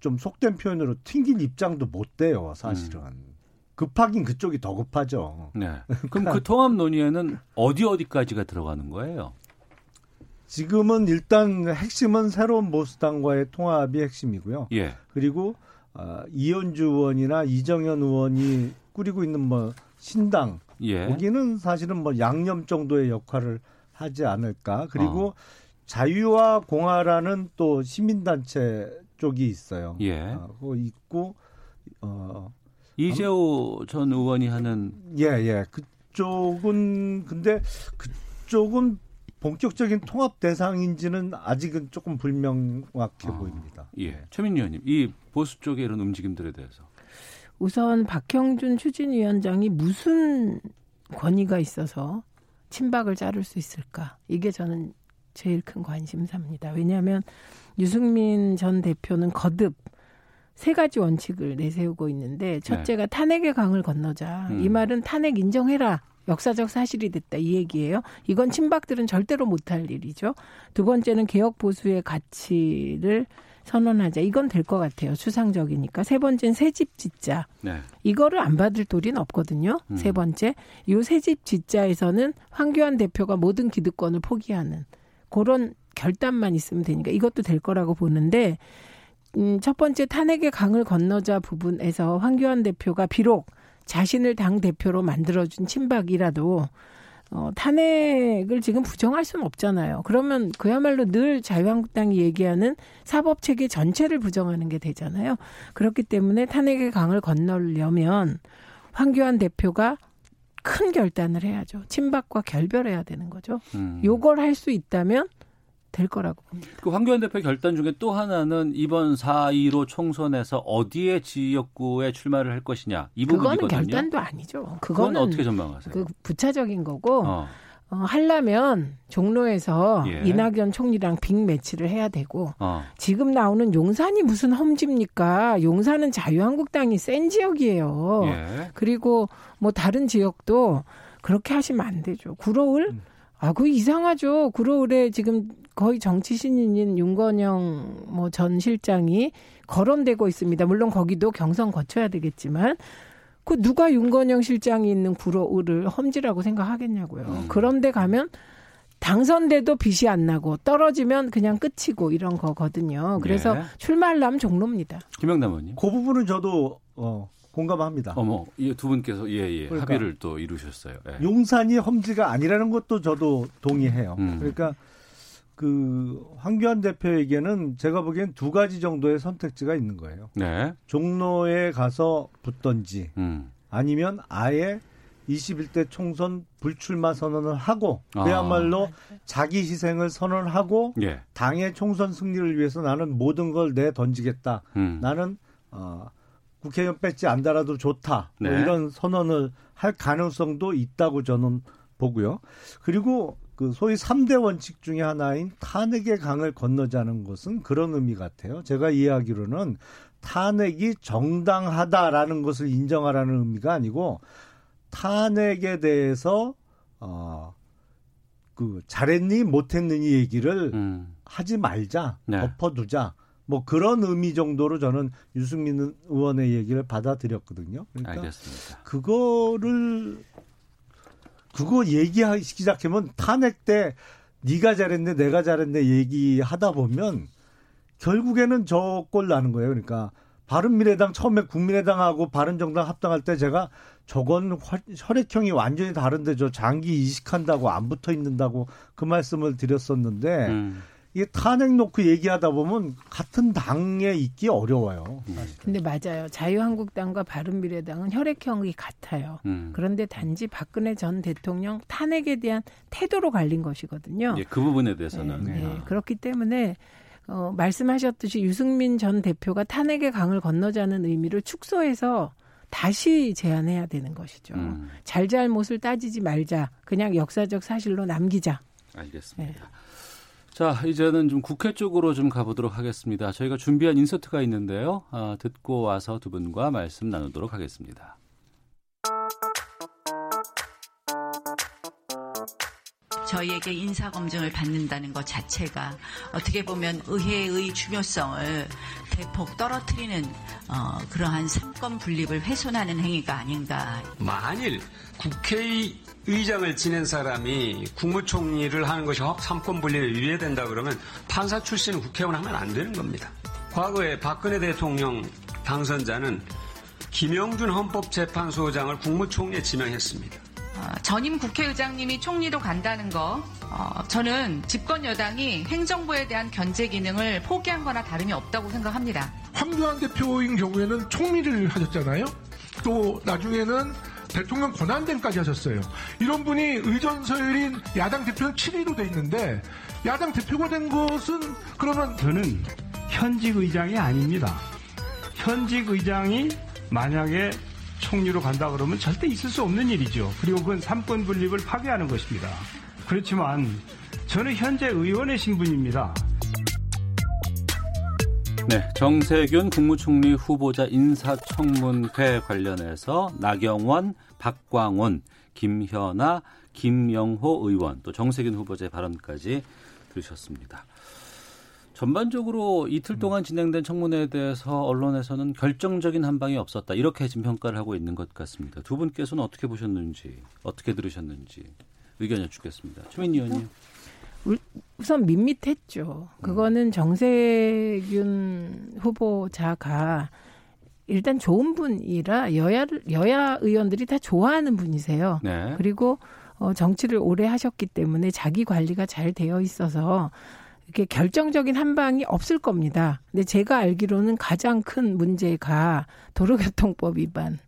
좀 속된 표현으로 튕길 입장도 못 돼요 사실은 음. 급하긴 그쪽이 더 급하죠. 네. 그럼 그 통합 논의에는 어디 어디까지가 들어가는 거예요? 지금은 일단 핵심은 새로운 보수당과의 통합이 핵심이고요. 예. 그리고 어, 이현주 의원이나 이정현 의원이 꾸리고 있는 뭐 신당 예. 거기는 사실은 뭐 양념 정도의 역할을 하지 않을까. 그리고 어. 자유와 공화라는 또 시민단체 쪽이 있어요. 예. 어, 있고 어 이재호 전 의원이 하는 예, 예. 그쪽은 근데 그쪽은 본격적인 통합 대상인지는 아직은 조금 불명확해 어, 보입니다. 예. 최민희 의원님, 이 보수 쪽의 이런 움직임들에 대해서 우선 박형준 추진위원장이 무슨 권위가 있어서 친박을 자를 수 있을까? 이게 저는 제일 큰 관심사입니다. 왜냐하면 유승민 전 대표는 거듭 세 가지 원칙을 내세우고 있는데 첫째가 네. 탄핵의 강을 건너자. 음. 이 말은 탄핵 인정해라. 역사적 사실이 됐다 이 얘기예요. 이건 친박들은 절대로 못할 일이죠. 두 번째는 개혁 보수의 가치를 선언하자. 이건 될 것 같아요. 수상적이니까. 세 번째는 새 집 짓자. 네. 이거를 안 받을 도리는 없거든요. 음. 세 번째, 요 새 집 짓자에서는 황교안 대표가 모든 기득권을 포기하는 그런 결단만 있으면 되니까 이것도 될 거라고 보는데 음, 첫 번째 탄핵의 강을 건너자 부분에서 황교안 대표가 비록 자신을 당 대표로 만들어준 친박이라도 어, 탄핵을 지금 부정할 수는 없잖아요. 그러면 그야말로 늘 자유한국당이 얘기하는 사법 체계 전체를 부정하는 게 되잖아요. 그렇기 때문에 탄핵의 강을 건너려면 황교안 대표가 큰 결단을 해야죠. 친박과 결별해야 되는 거죠. 음. 요걸 할 수 있다면 될 거라고 봅니다. 그 황교안 대표 결단 중에 또 하나는 이번 4.15 총선에서 어디에 지역구에 출마를 할 것이냐 이 부분이거든요. 그거는 결단도 아니죠. 그거는 어떻게 전망하세요? 그 부차적인 거고 어. 어, 하려면 종로에서 예. 이낙연 총리랑 빅 매치를 해야 되고 어. 지금 나오는 용산이 무슨 험지입니까? 용산은 자유한국당이 센 지역이에요. 예. 그리고 뭐 다른 지역도 그렇게 하시면 안 되죠. 구로울 음. 아, 그 이상하죠. 구로울에 지금 거의 정치 신인인 윤건영 뭐 전 실장이 거론되고 있습니다. 물론 거기도 경선 거쳐야 되겠지만 그 누가 윤건영 실장이 있는 구로울을 험지라고 생각하겠냐고요. 음. 그런데 가면 당선돼도 빚이 안 나고 떨어지면 그냥 끝이고 이런 거거든요. 그래서 네. 출마하려면 종로입니다. 김영남 의원님. 그 부분은 저도 어 공감합니다. 어머, 두 분께서 예, 예. 그러니까 합의를 또 이루셨어요. 예. 용산이 험지가 아니라는 것도 저도 동의해요. 음. 그러니까 그 황교안 대표에게는 제가 보기엔 두 가지 정도의 선택지가 있는 거예요. 네. 종로에 가서 붙던지 음. 아니면 아예 21대 총선 불출마 선언을 하고 아. 그야말로 자기 희생을 선언하고 예. 당의 총선 승리를 위해서 나는 모든 걸 내 던지겠다. 음. 나는 어, 국회의원 뺏지 않더라도 좋다. 뭐 네. 이런 선언을 할 가능성도 있다고 저는 보고요. 그리고 그 소위 3대 원칙 중에 하나인 탄핵의 강을 건너자는 것은 그런 의미 같아요. 제가 이해하기로는 탄핵이 정당하다라는 것을 인정하라는 의미가 아니고 탄핵에 대해서 어, 그 잘했니 못했느니 얘기를 음. 하지 말자, 네. 덮어두자. 뭐 그런 의미 정도로 저는 유승민 의원의 얘기를 받아들였거든요. 그러니까 알겠습니다. 그거를 그거 얘기하기 시작하면 탄핵 때 네가 잘했네, 내가 잘했네 얘기하다 보면 결국에는 저 꼴 나는 거예요. 그러니까 바른미래당 처음에 국민의당하고 바른정당 합당할 때 제가 저건 화- 혈액형이 완전히 다른데 저 장기 이식한다고 안 붙어 있는다고 그 말씀을 드렸었는데 음. 이게 탄핵 놓고 얘기하다 보면 같은 당에 있기 어려워요. 근데 맞아요. 자유한국당과 바른미래당은 혈액형이 같아요. 음. 그런데 단지 박근혜 전 대통령 탄핵에 대한 태도로 갈린 것이거든요. 예, 그 부분에 대해서는 네, 아. 그렇기 때문에 어, 말씀하셨듯이 유승민 전 대표가 탄핵의 강을 건너자는 의미를 축소해서 다시 제안해야 되는 것이죠. 음. 잘잘못을 따지지 말자. 그냥 역사적 사실로 남기자. 알겠습니다. 자, 이제는 좀 국회 쪽으로 좀 가보도록 하겠습니다. 저희가 준비한 인서트가 있는데요. 아, 듣고 와서 두 분과 말씀 나누도록 하겠습니다. 저희에게 인사검증을 받는다는 것 자체가 어떻게 보면 의회의 중요성을 대폭 떨어뜨리는 어, 그러한 삼권 분립을 훼손하는 행위가 아닌가. 만일 국회의장을 지낸 사람이 국무총리를 하는 것이 삼권 분립에 유예된다 그러면 판사 출신 국회의원 하면 안 되는 겁니다. 과거에 박근혜 대통령 당선자는 김영준 헌법재판소장을 국무총리에 지명했습니다. 어, 전임 국회의장님이 총리로 간다는 거, 어, 저는 집권 여당이 행정부에 대한 견제 기능을 포기한 거나 다름이 없다고 생각합니다. 황교안 대표인 경우에는 총리를 하셨잖아요. 또 나중에는 대통령 권한대행까지 하셨어요. 이런 분이 의전서열인 야당 대표는 7위로 돼 있는데 야당 대표가 된 것은 그러면 저는 현직 의장이 아닙니다. 현직 의장이 만약에 총리로 간다 그러면 절대 있을 수 없는 일이죠. 그리고 그건 삼권 분립을 파괴하는 것입니다. 그렇지만 저는 현재 의원의 신분입니다. 네, 정세균 국무총리 후보자 인사청문회 관련해서 나경원, 박광원, 김현아, 김영호 의원, 또 정세균 후보자의 발언까지 들으셨습니다. 전반적으로 이틀 동안 진행된 청문회에 대해서 언론에서는 결정적인 한방이 없었다. 이렇게 지금 평가를 하고 있는 것 같습니다. 두 분께서는 어떻게 보셨는지, 어떻게 들으셨는지 의견 여쭙겠습니다. 최민희 의원님. 우선 밋밋했죠. 그거는 정세균 후보자가 일단 좋은 분이라 여야 여야 의원들이 다 좋아하는 분이세요. 네. 그리고 어, 정치를 오래 하셨기 때문에 자기 관리가 잘 되어 있어서 이렇게 결정적인 한 방이 없을 겁니다. 근데 제가 알기로는 가장 큰 문제가 도로교통법 위반.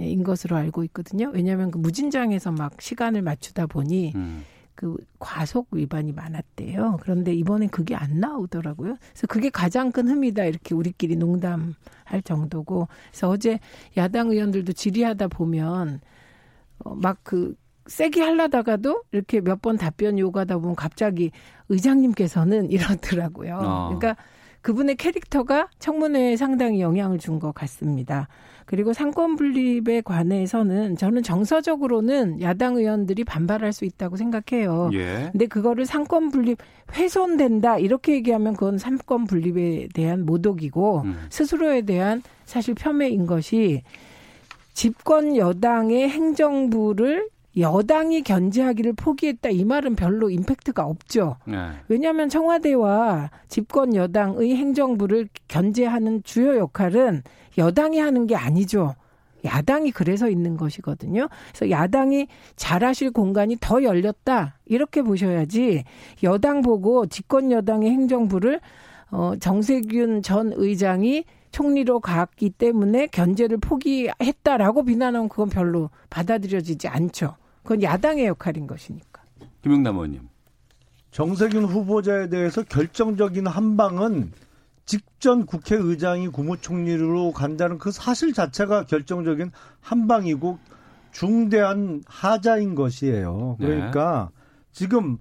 인 것으로 알고 있거든요. 왜냐하면 그 무진장에서 막 시간을 맞추다 보니 음. 그 과속 위반이 많았대요. 그런데 이번엔 그게 안 나오더라고요. 그래서 그게 가장 큰 흠이다 이렇게 우리끼리 농담할 정도고. 그래서 어제 야당 의원들도 질의하다 보면 어, 막 그 세게 하려다가도 이렇게 몇 번 답변 요구하다 보면 갑자기 의장님께서는 이러더라고요. 어. 그러니까 그분의 캐릭터가 청문회에 상당히 영향을 준 것 같습니다. 그리고 삼권 분립에 관해서는 저는 정서적으로는 야당 의원들이 반발할 수 있다고 생각해요. 예. 근데 그거를 삼권 분립 훼손된다 이렇게 얘기하면 그건 상권 분립에 대한 모독이고 음. 스스로에 대한 사실 폄훼인 것이 집권 여당의 행정부를 여당이 견제하기를 포기했다 이 말은 별로 임팩트가 없죠. 네. 왜냐하면 청와대와 집권 여당의 행정부를 견제하는 주요 역할은 여당이 하는 게 아니죠. 야당이 그래서 있는 것이거든요. 그래서 야당이 잘하실 공간이 더 열렸다 이렇게 보셔야지 여당 보고 집권 여당의 행정부를 어 정세균 전 의장이 총리로 갔기 때문에 견제를 포기했다라고 비난하면 그건 별로 받아들여지지 않죠. 그건 야당의 역할인 것이니까. 김영남 의원님. 정세균 후보자에 대해서 결정적인 한 방은 직전 국회의장이 국무총리로 간다는 그 사실 자체가 결정적인 한 방이고 중대한 하자인 것이에요. 네. 그러니까 지금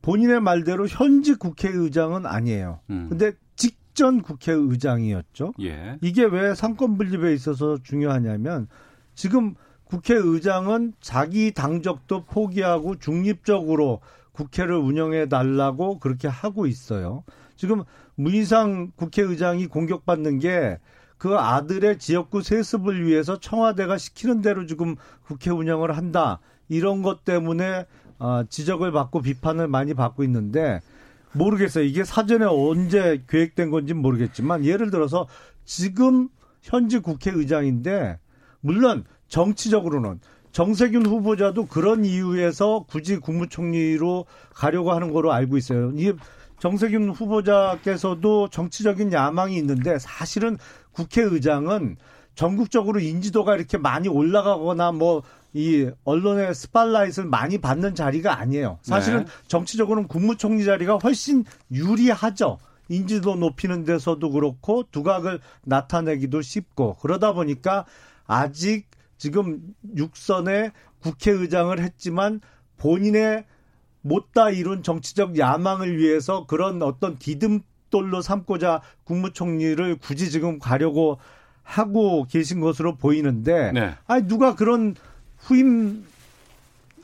본인의 말대로 현직 국회의장은 아니에요. 음. 근데 직전 국회의장이었죠. 예. 이게 왜 상권 분립에 있어서 중요하냐면 지금 국회의장은 자기 당적도 포기하고 중립적으로 국회를 운영해 달라고 그렇게 하고 있어요. 지금 문희상 국회의장이 공격받는 게 그 아들의 지역구 세습을 위해서 청와대가 시키는 대로 지금 국회 운영을 한다. 이런 것 때문에 어, 지적을 받고 비판을 많이 받고 있는데 모르겠어요. 이게 사전에 언제 계획된 건지 는 모르겠지만 예를 들어서 지금 현직 국회의장인데 물론 정치적으로는 정세균 후보자도 그런 이유에서 굳이 국무총리로 가려고 하는 거로 알고 있어요. 이 정세균 후보자께서도 정치적인 야망이 있는데 사실은 국회의장은 전국적으로 인지도가 이렇게 많이 올라가거나 뭐 이 언론의 스팟라이트를 많이 받는 자리가 아니에요. 사실은 네. 정치적으로는 국무총리 자리가 훨씬 유리하죠. 인지도 높이는 데서도 그렇고 두각을 나타내기도 쉽고 그러다 보니까 아직 지금 육선에 국회의장을 했지만 본인의 못다 이룬 정치적 야망을 위해서 그런 어떤 디딤돌로 삼고자 국무총리를 굳이 지금 가려고 하고 계신 것으로 보이는데 네. 아니 누가 그런 후임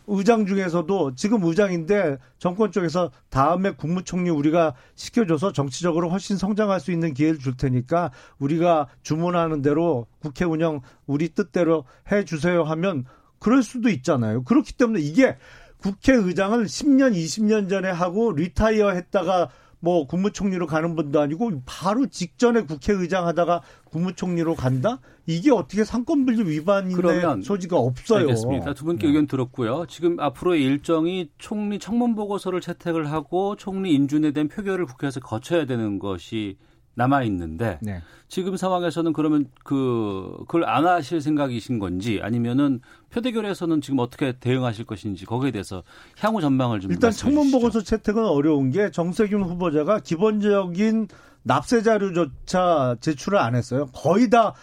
의장 중에서도 지금 의장인데 정권 쪽에서 다음에 국무총리 우리가 시켜줘서 정치적으로 훨씬 성장할 수 있는 기회를 줄 테니까 우리가 주문하는 대로 국회 운영 우리 뜻대로 해 주세요 하면 그럴 수도 있잖아요. 그렇기 때문에 이게 국회의장을 10년, 20년 전에 하고 리타이어 했다가 뭐 국무총리로 가는 분도 아니고 바로 직전에 국회의장 하다가 국무총리로 간다? 이게 어떻게 상권분립 위반인의 그러면 소지가 없어요. 알겠습니다. 두 분께 네. 의견 들었고요. 지금 앞으로의 일정이 총리 청문 보고서를 채택을 하고 총리 인준에 대한 표결을 국회에서 거쳐야 되는 것이 남아 있는데 네. 지금 상황에서는 그러면 그 그걸 안 하실 생각이신 건지 아니면은 표대결에서는 지금 어떻게 대응하실 것인지 거기에 대해서 향후 전망을 좀 일단 청문. 보고서 채택은 어려운 게 정세균 후보자가 기본적인 납세 자료조차 제출을 안 했어요. 거의 다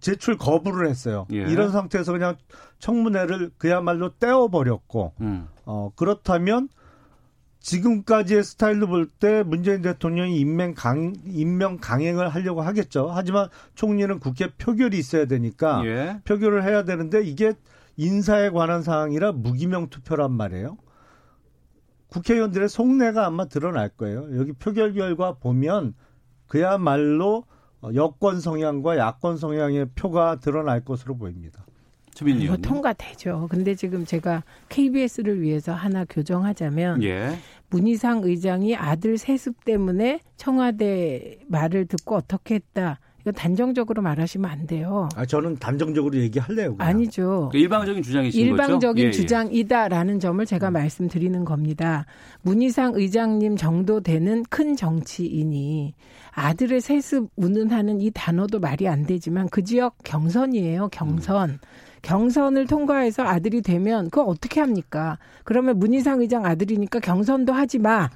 제출 거부를 했어요. 예. 이런 상태에서 그냥 청문회를 그야말로 떼어버렸고 음. 어, 그렇다면 지금까지의 스타일로 볼 때 문재인 대통령이 임명 강, 임명 강행을 하려고 하겠죠. 하지만 총리는 국회 표결이 있어야 되니까 예. 표결을 해야 되는데 이게 인사에 관한 사항이라 무기명 투표란 말이에요. 국회의원들의 속내가 아마 드러날 거예요. 여기 표결 결과 보면 그야말로 여권 성향과 야권 성향의 표가 드러날 것으로 보입니다. 최민희 의원님. 통과되죠. 근데 지금 제가 KBS를 위해서 하나 교정하자면 예. 문희상 의장이 아들 세습 때문에 청와대 말을 듣고 어떻게 했다. 이거 단정적으로 말하시면 안 돼요. 아, 저는 단정적으로 얘기할래요. 그냥. 아니죠. 그러니까 일방적인 주장이신 거죠? 일방적인 예, 예. 주장이다라는 점을 제가 말씀드리는 겁니다. 문희상 의장님 정도 되는 큰 정치인이 아들의 세습 운운하는 이 단어도 말이 안 되지만 그 지역 경선이에요. 경선. 경선을 통과해서 아들이 되면 그거 어떻게 합니까? 그러면 문희상 의장 아들이니까 경선도 하지 마.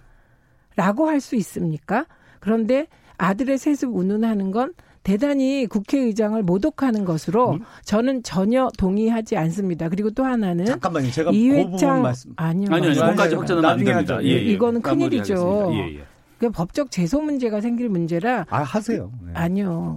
라고 할 수 있습니까? 그런데 아들의 세습 운운하는 건 대단히 국회의장을 모독하는 것으로 저는 전혀 동의하지 않습니다. 그리고 또 하나는 잠깐만요. 제가 그 이회창 부분 말씀 아니요. 아니요. 거기까지 확전하면 안 나중에 됩니다. 하죠. 예, 예. 이거는. 큰일이죠. 예, 예. 그 법적 제소 문제가 생길 문제라 아, 하세요. 네. 아니요.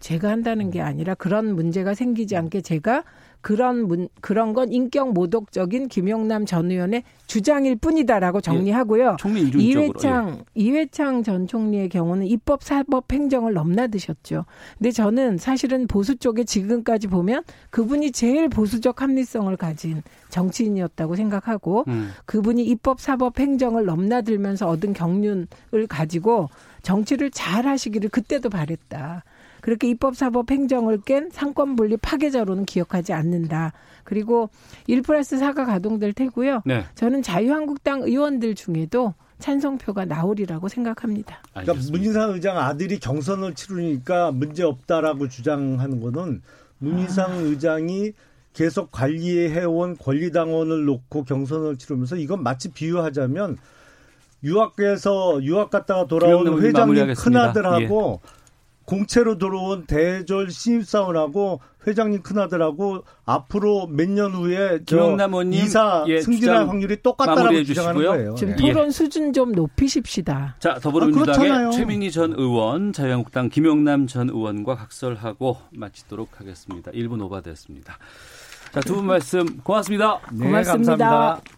제가 한다는 게 아니라 그런 문제가 생기지 않게 제가 그런 문, 그런 건 인격 모독적인 김용남 전 의원의 주장일 뿐이다라고 정리하고요. 예. 총리 이회창 이회창 전 총리의 경우는 입법 사법 행정을 넘나드셨죠. 근데 저는 사실은 보수 쪽에 지금까지 보면 그분이 제일 보수적 합리성을 가진 정치인이었다고 생각하고 음. 그분이 입법 사법 행정을 넘나들면서 얻은 경륜을 가지고 정치를 잘 하시기를 그때도 바랬다. 그렇게 입법, 사법, 행정을 깬 상권 분리 파괴자로는 기억하지 않는다. 그리고 1 플러스 4가 가동될 테고요. 네. 저는 자유한국당 의원들 중에도 찬성표가 나오리라고 생각합니다. 그러니까 문희상 의장 아들이 경선을 치르니까 문제 없다라고 주장하는 거는 문희상 아. 의장이 계속 관리해온 권리당원을 놓고 경선을 치르면서 이건 마치 비유하자면 유학에서 유학 갔다가 돌아온 회장님 마무리하겠습니다. 예. 큰아들하고 공채로 들어온 대졸 신입사원하고 회장님 큰아들하고 앞으로 몇 년 후에 저 김영남 의원님, 이사 예, 승진할 확률이 똑같다라고 주장하는. 거예요. 지금 예. 토론 수준 좀 높이십시다. 자, 아, 더불어민주당의 그렇잖아요. 최민희 전 의원, 자유한국당 김용남 전 의원과 각설하고 마치도록 하겠습니다. 1분 오바됐습니다. 자, 두 분 말씀 고맙습니다. 네, 고맙습니다. 감사합니다.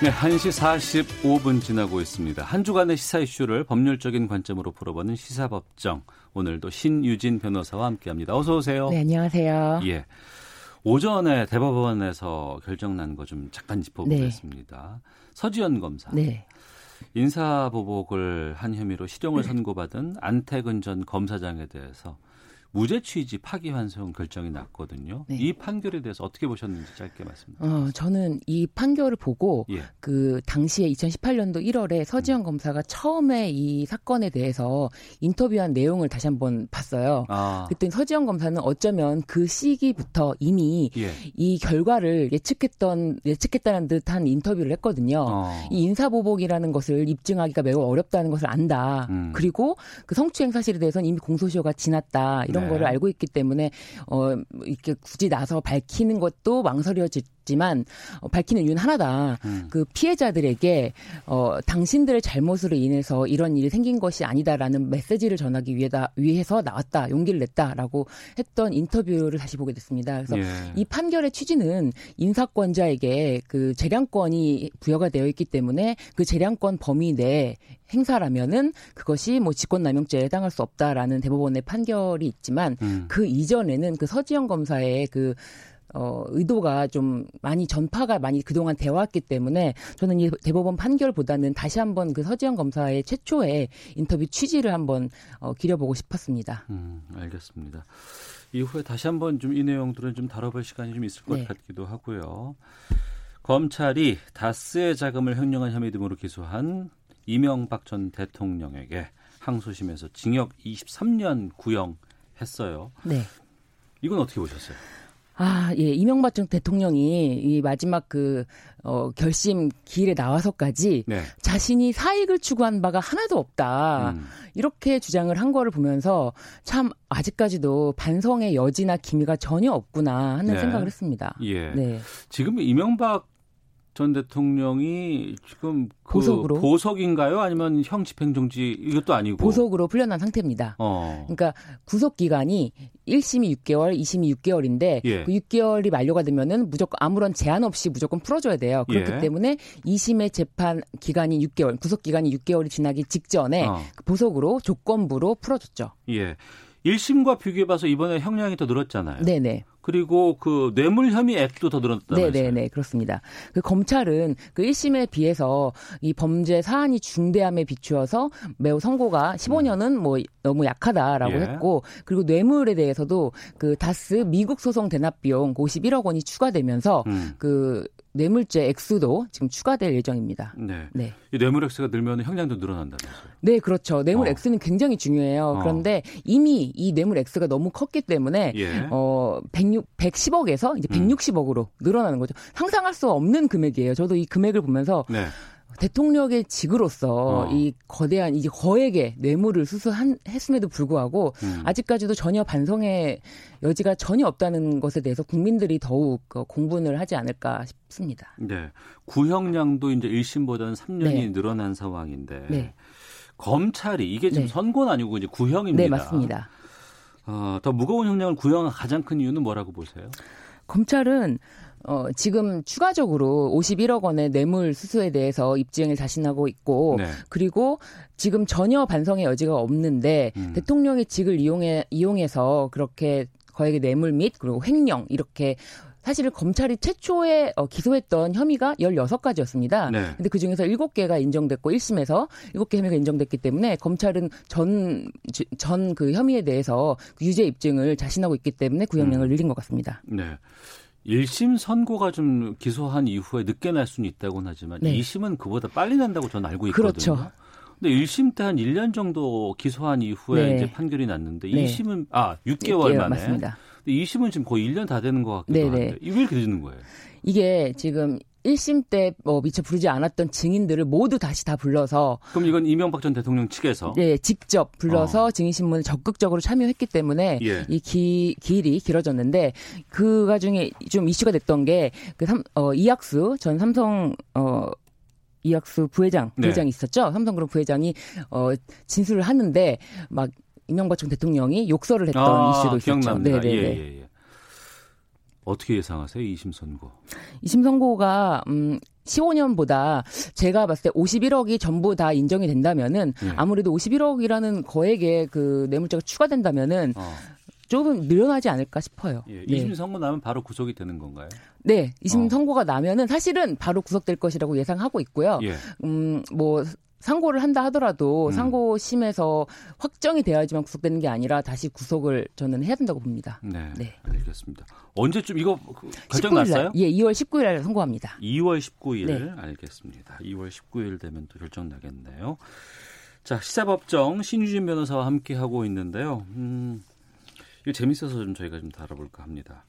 네, 1시 45분 지나고 있습니다. 한 주간의 시사 이슈를 법률적인 관점으로 풀어보는 시사법정. 오늘도 신유진 변호사와 함께합니다. 어서 오세요. 네, 안녕하세요. 예. 오전에 대법원에서 결정난 거 좀 잠깐 짚어보겠습니다. 서지현 검사. 네. 인사보복을 한 혐의로 실형을 선고받은 안태근 전 검사장에 대해서 무죄 취지 파기환송 결정이 났거든요. 네. 이 판결에 대해서 어떻게 보셨는지 짧게 말씀. 어, 저는 이 판결을 보고 예. 그 당시에 2018년도 1월에 서지현 검사가 처음에 이 사건에 대해서 인터뷰한 내용을 다시 한번 봤어요. 아. 그때 서지현 검사는 어쩌면 그 시기부터 이미 예. 이 결과를 예측했던 예측했다는 듯한 인터뷰를 했거든요. 어. 이 인사보복이라는 것을 입증하기가 매우 어렵다는 것을 안다. 음. 그리고 그 성추행 사실에 대해서는 이미 공소시효가 지났다. 이런 네. 거를 알고 있기 때문에 어 이렇게 굳이 나서 밝히는 것도 망설여지지만 어, 밝히는 이유는 하나다. 음. 그 피해자들에게 어 당신들의 잘못으로 인해서 이런 일이 생긴 것이 아니다라는 메시지를 전하기 위해다 위해서 나왔다. 용기를 냈다라고 했던 인터뷰를 다시 보게 됐습니다. 그래서 예. 이 판결의 취지는 인사권자에게 그 재량권이 부여가 되어 있기 때문에 그 재량권 범위 내 행사라면은 그것이 뭐 직권남용죄에 해당할 수 없다라는 대법원의 판결이 있지만 음. 그 이전에는 그 서지영 검사의 그 어, 의도가 좀 많이 전파가 많이 그동안 되어 왔기 때문에 저는 이 대법원 판결보다는 다시 한번 그 서지영 검사의 최초의 인터뷰 취지를 한번 어, 기려보고 싶었습니다. 음, 알겠습니다. 이후에 다시 한번 좀 이 내용들은 좀 다뤄볼 시간이 좀 있을 것 네. 같기도 하고요. 검찰이 다스의 자금을 횡령한 혐의 등으로 기소한 이명박 전 대통령에게 항소심에서 징역 23년 구형했어요. 네. 이건 어떻게 보셨어요? 아, 예. 이명박 전 대통령이 이 마지막 그, 어, 결심 기일에 나와서까지 네. 자신이 사익을 추구한 바가 하나도 없다. 음. 이렇게 주장을 한 거를 보면서 참 아직까지도 반성의 여지나 기미가 전혀 없구나 하는 네. 생각을 했습니다. 예. 네. 지금 이명박 전 대통령이 지금 그 보석으로? 보석인가요? 아니면 형 집행정지 이것도 아니고 보석으로 풀려난 상태입니다. 어. 그러니까 구속 기간이 1심이 6개월, 2심이 6개월인데 예. 그 6개월이 만료가 되면은 무조건 아무런 제한 없이 무조건 풀어줘야 돼요. 그렇기 예. 때문에 2심의 재판 기간이 6개월, 구속 기간이 6개월이 지나기 직전에 어. 그 보석으로 조건부로 풀어줬죠. 예. 1심과 비교해봐서 이번에 형량이 더 늘었잖아요. 네네. 그리고 그 뇌물 혐의 액도 더 늘었다면서요. 네네네 그렇습니다. 그 검찰은 그 1심에 비해서 이 범죄 사안이 중대함에 비추어서 매우 선고가 15년은 뭐 너무 약하다라고 예. 했고 그리고 뇌물에 대해서도 그 다스 미국 소송 대납 비용 51억 원이 추가되면서 음. 그 뇌물죄 액수도 지금 추가될 예정입니다. 네. 네. 이 뇌물 액수가 늘면 형량도 늘어난다면서요. 네, 그렇죠. 뇌물 어. 액수는 굉장히 중요해요. 어. 그런데 이미 이 뇌물 액수가 너무 컸기 때문에 예. 어 106, 110억에서 이제 음. 160억으로 늘어나는 거죠. 상상할 수 없는 금액이에요. 저도 이 금액을 보면서 네. 대통령의 직으로서 어. 이 거대한 이제 거액의 뇌물을 수수한 했음에도 불구하고 음. 아직까지도 전혀 반성의 여지가 전혀 없다는 것에 대해서 국민들이 더욱 어, 공분을 하지 않을까 싶습니다. 네. 구형량도 이제 1심보다는 3년이 네. 늘어난 상황인데 네. 검찰이 이게 지금 네. 선고는 아니고 이제 구형입니다. 네, 맞습니다. 어, 더 무거운 형량을 구형한 가장 큰 이유는 뭐라고 보세요? 검찰은 어, 지금 추가적으로 51억 원의 뇌물 수수에 대해서 입증을 자신하고 있고 네. 그리고 지금 전혀 반성의 여지가 없는데 음. 대통령의 직을 이용해 이용해서 그렇게 거액의 뇌물 및 그리고 횡령 이렇게 사실 검찰이 최초에 어, 기소했던 혐의가 16가지였습니다. 네. 근데 그 중에서 7개가 인정됐고 1심에서 7개 혐의가 인정됐기 때문에 검찰은 전 전 그 혐의에 대해서 그 유죄 입증을 자신하고 있기 때문에 구형량을 늘린 것 같습니다. 네. 1심 선고가 좀 기소한 이후에 늦게 날 수는 있다고는 하지만 네. 2심은 그보다 빨리 난다고 저는 알고 있거든요. 그렇죠. 근데 1심 때 한 1년 정도 기소한 이후에 네. 이제 판결이 났는데 네. 2심은 아 6개월 만에 맞습니다. 근데 2심은 지금 거의 1년 다 되는 것 같기도 네네. 한데 이게 왜 이렇게 늦는 거예요? 이게 지금 1심 때 뭐 미처 부르지 않았던 증인들을 모두 다시 다 불러서 그럼 이건 이명박 전 대통령 측에서 네, 직접 불러서 증인 신문을 적극적으로 참여했기 때문에 예. 이 기, 길이 길어졌는데 그 와중에 좀 이슈가 됐던 게그 어, 이학수 전 삼성 어 이학수 부회장 네. 부회장이 있었죠. 삼성그룹 부회장이 어 진술을 하는데 막 이명박 전 대통령이 욕설을 했던 아, 이슈도 있었죠. 기억납니다. 네네네. 예, 예, 예. 어떻게 예상하세요? 2심 선고. 2심 선고가 음 15년보다 제가 봤을 때 51억이 전부 다 인정이 된다면은 예. 아무래도 51억이라는 거액의 그 뇌물죄가 추가된다면은 어. 조금 늘어나지 않을까 싶어요. 예, 네. 2심 선고 나면 바로 구속이 되는 건가요? 네, 2심 어. 선고가 나면은 사실은 바로 구속될 것이라고 예상하고 있고요. 예. 음, 뭐 상고를 한다 하더라도 음. 상고심에서 확정이 되어야지만 구속되는 게 아니라 다시 구속을 저는 해야 된다고 봅니다. 네, 네. 알겠습니다. 언제쯤 이거 그 결정 19일 날, 났어요? 예, 2월 19일 날 선고합니다. 2월 19일 네. 알겠습니다. 2월 19일 되면 또 결정 나겠네요. 자 시사법정 신유진 변호사와 함께 하고 있는데요. 음, 이거 재밌어서 좀 저희가 좀 다뤄볼까 합니다.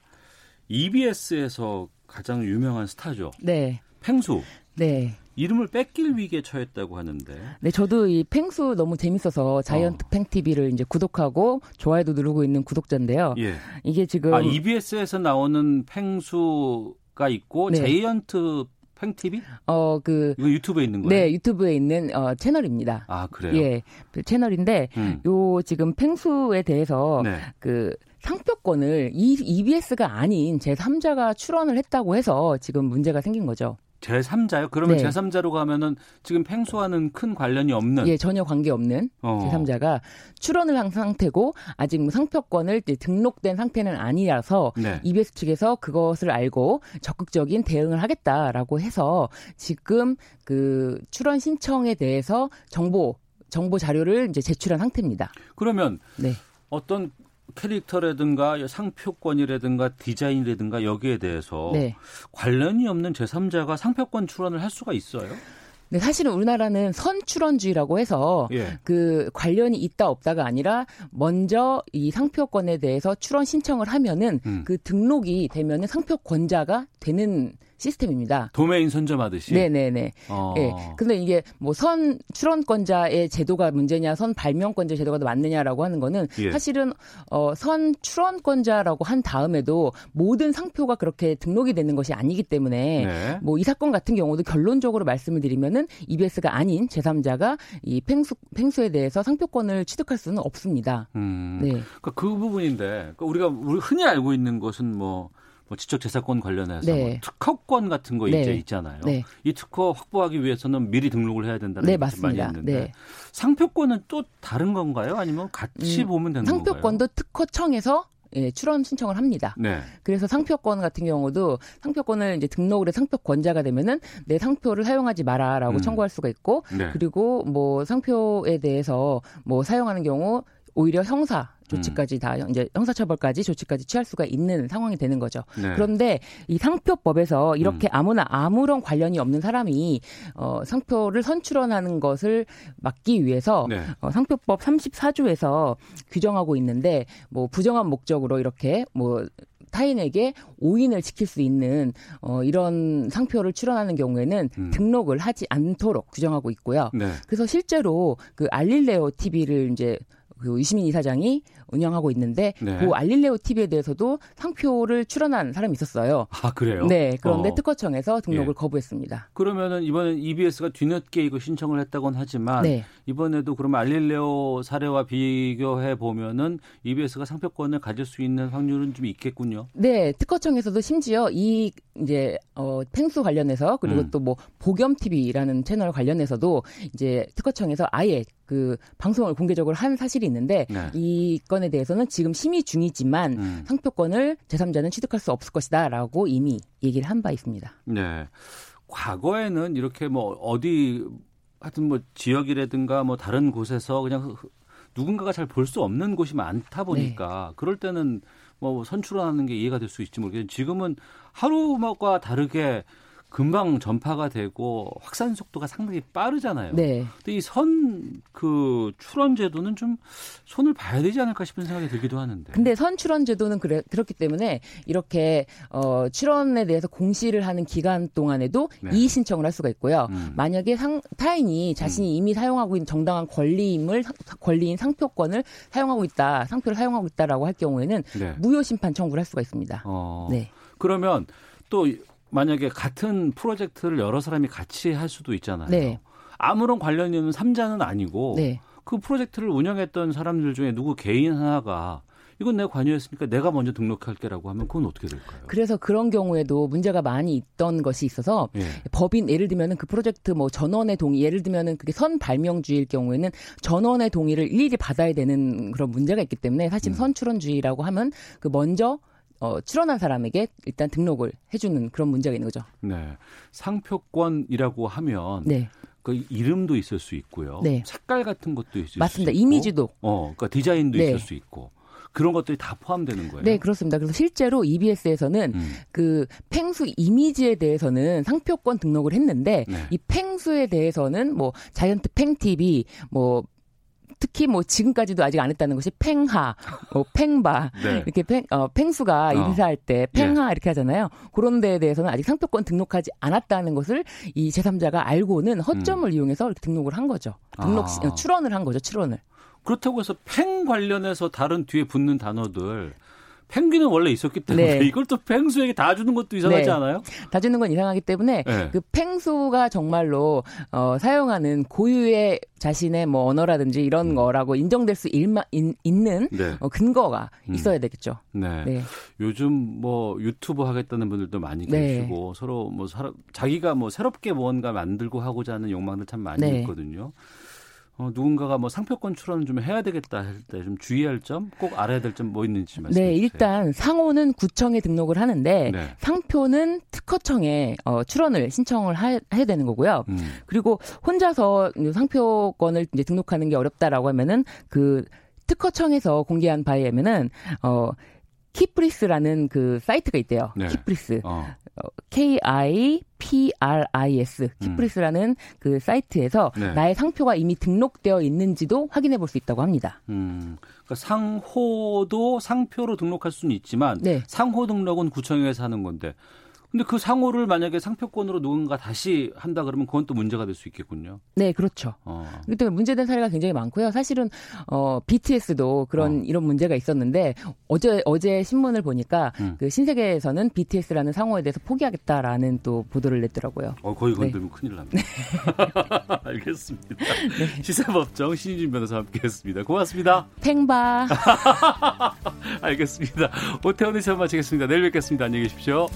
EBS에서 가장 유명한 스타죠. 네. 팽수. 네. 이름을 뺏길 위기에 처했다고 하는데. 네, 저도 이 팽수 너무 재밌어서 자이언트 팽 TV를 이제 구독하고 좋아요도 누르고 있는 구독자인데요. 예. 이게 지금 아 EBS에서 나오는 팽수가 있고 네. 자이언트 팽 TV? 어 그 이거 유튜브에 있는 거예요? 네, 유튜브에 있는 어 채널입니다. 아 그래요? 예, 그 채널인데 음. 요 지금 팽수에 대해서 네. 그 상표권을 이 EBS가 아닌 제3자가 출원을 했다고 해서 지금 문제가 생긴 거죠. 제3자요? 그러면 네. 제3자로 가면은 지금 팽수와는 큰 관련이 없는 예, 전혀 관계 없는 어. 제3자가 출원을 한 상태고 아직 뭐 상표권을 이제 등록된 상태는 아니라서 네. EBS 측에서 그것을 알고 적극적인 대응을 하겠다라고 해서 지금 그 출원 신청에 대해서 정보 정보 자료를 이제 제출한 상태입니다. 그러면 네. 어떤 캐릭터라든가 상표권이라든가 디자인이라든가 여기에 대해서 네. 관련이 없는 제3자가 상표권 출원을 할 수가 있어요? 네, 사실은 우리나라는 선출원주의라고 해서 예. 그 관련이 있다 없다가 아니라 먼저 이 상표권에 대해서 출원 신청을 하면은 음. 그 등록이 되면은 상표권자가 되는 시스템입니다. 도메인 선점하듯이. 네네네. 어. 예. 근데 이게 뭐 선 출원권자의 제도가 문제냐, 선 발명권자 제도가 더 맞느냐라고 하는 거는 예. 사실은 어 선 출원권자라고 한 다음에도 모든 상표가 그렇게 등록이 되는 것이 아니기 때문에 네. 뭐이 사건 같은 경우도 결론적으로 말씀을 드리면은 EBS가 아닌 제3자가 이 팽수 팽수에 대해서 상표권을 취득할 수는 없습니다. 음. 네. 그러니까 그 부분인데 그러니까 우리가 우리 흔히 알고 있는 것은 뭐, 뭐 지적재산권 관련해서 네. 뭐 특허권 같은 거 네. 이제 있잖아요. 네. 이 특허 확보하기 위해서는 미리 등록을 해야 된다는 네, 맞습니다. 했는데 네. 상표권은 또 다른 건가요? 아니면 같이 음, 보면 되는 건가요? 상표권도 특허청에서 예, 출원 신청을 합니다. 네. 그래서 상표권 같은 경우도 상표권을 이제 등록을 해 상표권자가 되면은 내 상표를 사용하지 마라라고 음. 청구할 수가 있고 네. 그리고 뭐 상표에 대해서 뭐 사용하는 경우 오히려 형사 조치까지 음. 다 이제 형사처벌까지 조치까지 취할 수가 있는 상황이 되는 거죠. 네. 그런데 이 상표법에서 이렇게 음. 아무나 아무런 관련이 없는 사람이 어 상표를 선출원하는 것을 막기 위해서 네. 어, 상표법 34조에서 규정하고 있는데 뭐 부정한 목적으로 이렇게 뭐 타인에게 오인을 시킬 수 있는 어, 이런 상표를 출원하는 경우에는 음. 등록을 하지 않도록 규정하고 있고요. 네. 그래서 실제로 그 알릴레오 TV를 이제 그 유시민 이사장이 운영하고 있는데 네. 그 알릴레오 TV에 대해서도 상표를 출원한 사람이 있었어요. 아 그래요? 네. 그런데 어. 특허청에서 등록을 예. 거부했습니다. 그러면은 이번엔 EBS가 뒤늦게 이거 신청을 했다곤 하지만 네. 이번에도 그러면 알릴레오 사례와 비교해 보면은 EBS가 상표권을 가질 수 있는 확률은 좀 있겠군요. 네, 특허청에서도 심지어 이 이제 어 펭수 관련해서 그리고 음. 또뭐 보겸 TV라는 채널 관련해서도 이제 특허청에서 아예 그 방송을 공개적으로 한 사실이 있는데 네. 이건 에 대해서는 지금 심의 중이지만 음. 상표권을 제3자는 취득할 수 없을 것이다라고 이미 얘기를 한 바 있습니다. 네. 과거에는 이렇게 뭐 어디 하여튼 뭐 지역이라든가 뭐 다른 곳에서 그냥 누군가가 잘 볼 수 없는 곳이 많다 보니까 그럴 때는 뭐 선출하는 게 이해가 될 수 있지 모르겠는데 지금은 하루가 다르게 금방 전파가 되고 확산 속도가 상당히 빠르잖아요. 네. 근데 이 선 그 출원 제도는 좀 손을 봐야 되지 않을까 싶은 생각이 들기도 하는데. 근데 선 출원 제도는 그래, 그렇기 때문에 이렇게 어, 출원에 대해서 공시를 하는 기간 동안에도 네. 이의 신청을 할 수가 있고요. 음. 만약에 상, 타인이 자신이 이미 사용하고 있는 정당한 권리임을 상- 권리인 상표권을 사용하고 있다, 상표를 사용하고 있다라고 할 경우에는 네. 무효 심판 청구를 할 수가 있습니다. 어. 네. 그러면 또 만약에 같은 프로젝트를 여러 사람이 같이 할 수도 있잖아요. 네. 아무런 관련이 없는 삼자는 아니고 네. 그 프로젝트를 운영했던 사람들 중에 누구 개인 하나가 이건 내가 관여했으니까 내가 먼저 등록할게라고 하면 그건 어떻게 될까요? 그래서 그런 경우에도 문제가 많이 있던 것이 있어서 예. 법인 예를 들면은 그 프로젝트 뭐 전원의 동의 예를 들면은 그게 선 발명주의일 경우에는 전원의 동의를 일일이 받아야 되는 그런 문제가 있기 때문에 음. 사실 선출원주의라고 하면 그 먼저 어, 출원한 사람에게 일단 등록을 해주는 그런 문제가 있는 거죠. 네. 상표권이라고 하면 네. 그 이름도 있을 수 있고요. 네. 색깔 같은 것도 있을 맞습니다. 수 있고. 이미지도. 어, 그러니까 디자인도 네. 있을 수 있고. 그런 것들이 다 포함되는 거예요. 네, 그렇습니다. 그래서 실제로 EBS에서는 음. 그 팽수 이미지에 대해서는 상표권 등록을 했는데 네. 이 팽수에 대해서는 뭐 자이언트 팽TV 뭐 특히 뭐 지금까지도 아직 안 했다는 것이 팽하, 뭐 팽바 네. 이렇게 팽, 어, 팽수가 어. 인사할 때 팽하 이렇게 하잖아요. 그런 데에 대해서는 아직 상표권 등록하지 않았다는 것을 이 제3자가 알고는 허점을 이용해서 이렇게 등록을 한 거죠. 등록 시- 음. 아. 출원을 한 거죠. 출원을. 그렇다고 해서 팽 관련해서 다른 뒤에 붙는 단어들 펭귄은 원래 있었기 때문에 네. 이걸 또 펭수에게 다 주는 것도 이상하지 네. 않아요? 다 주는 건 이상하기 때문에 네. 그 팽수가 정말로 어, 사용하는 고유의 자신의 뭐 언어라든지 이런 거라고 인정될 수 일마, 인, 있는 음. 네. 어, 근거가 음. 있어야 되겠죠. 네. 네. 요즘 뭐 유튜브 하겠다는 분들도 많이 네. 계시고 서로 뭐 사람, 자기가 뭐 새롭게 뭔가 만들고 하고자 하는 욕망들 참 많이 네. 있거든요. 어, 누군가가 뭐 상표권 출원을 좀 해야 되겠다 할 때 좀 주의할 점, 꼭 알아야 될 점 뭐 있는지 말씀해 네, 주세요. 일단 상호는 구청에 등록을 하는데 네. 상표는 특허청에 어, 출원을 신청을 하, 해야 되는 거고요. 음. 그리고 혼자서 상표권을 이제 등록하는 게 어렵다라고 하면은 그 특허청에서 공개한 바에 의하면은 어 키프리스라는 그 사이트가 있대요. 네. 키프리스. 어. K I P R I S 키프리스라는 그 사이트에서 네. 나의 상표가 이미 등록되어 있는지도 확인해 볼 수 있다고 합니다. 음, 그러니까 상호도 상표로 등록할 수는 있지만 네. 상호 등록은 구청에서 하는 건데 근데 그 상호를 만약에 상표권으로 누군가 다시 한다 그러면 그건 또 문제가 될 수 있겠군요. 네, 그렇죠. 어. 그렇기 때문에 문제된 사례가 굉장히 많고요. 사실은 어 BTS도 그런 이런 문제가 있었는데 어제 어제 신문을 보니까 음. 그 신세계에서는 BTS라는 상호에 대해서 포기하겠다라는 또 보도를 냈더라고요. 어, 거의 네. 건들면 큰일 납니다. 알겠습니다. 시사법정 신희준 변호사와 함께했습니다. 고맙습니다. 팽바. 알겠습니다. 오태훈의 시험 마치겠습니다. 내일 뵙겠습니다. 안녕히 계십시오.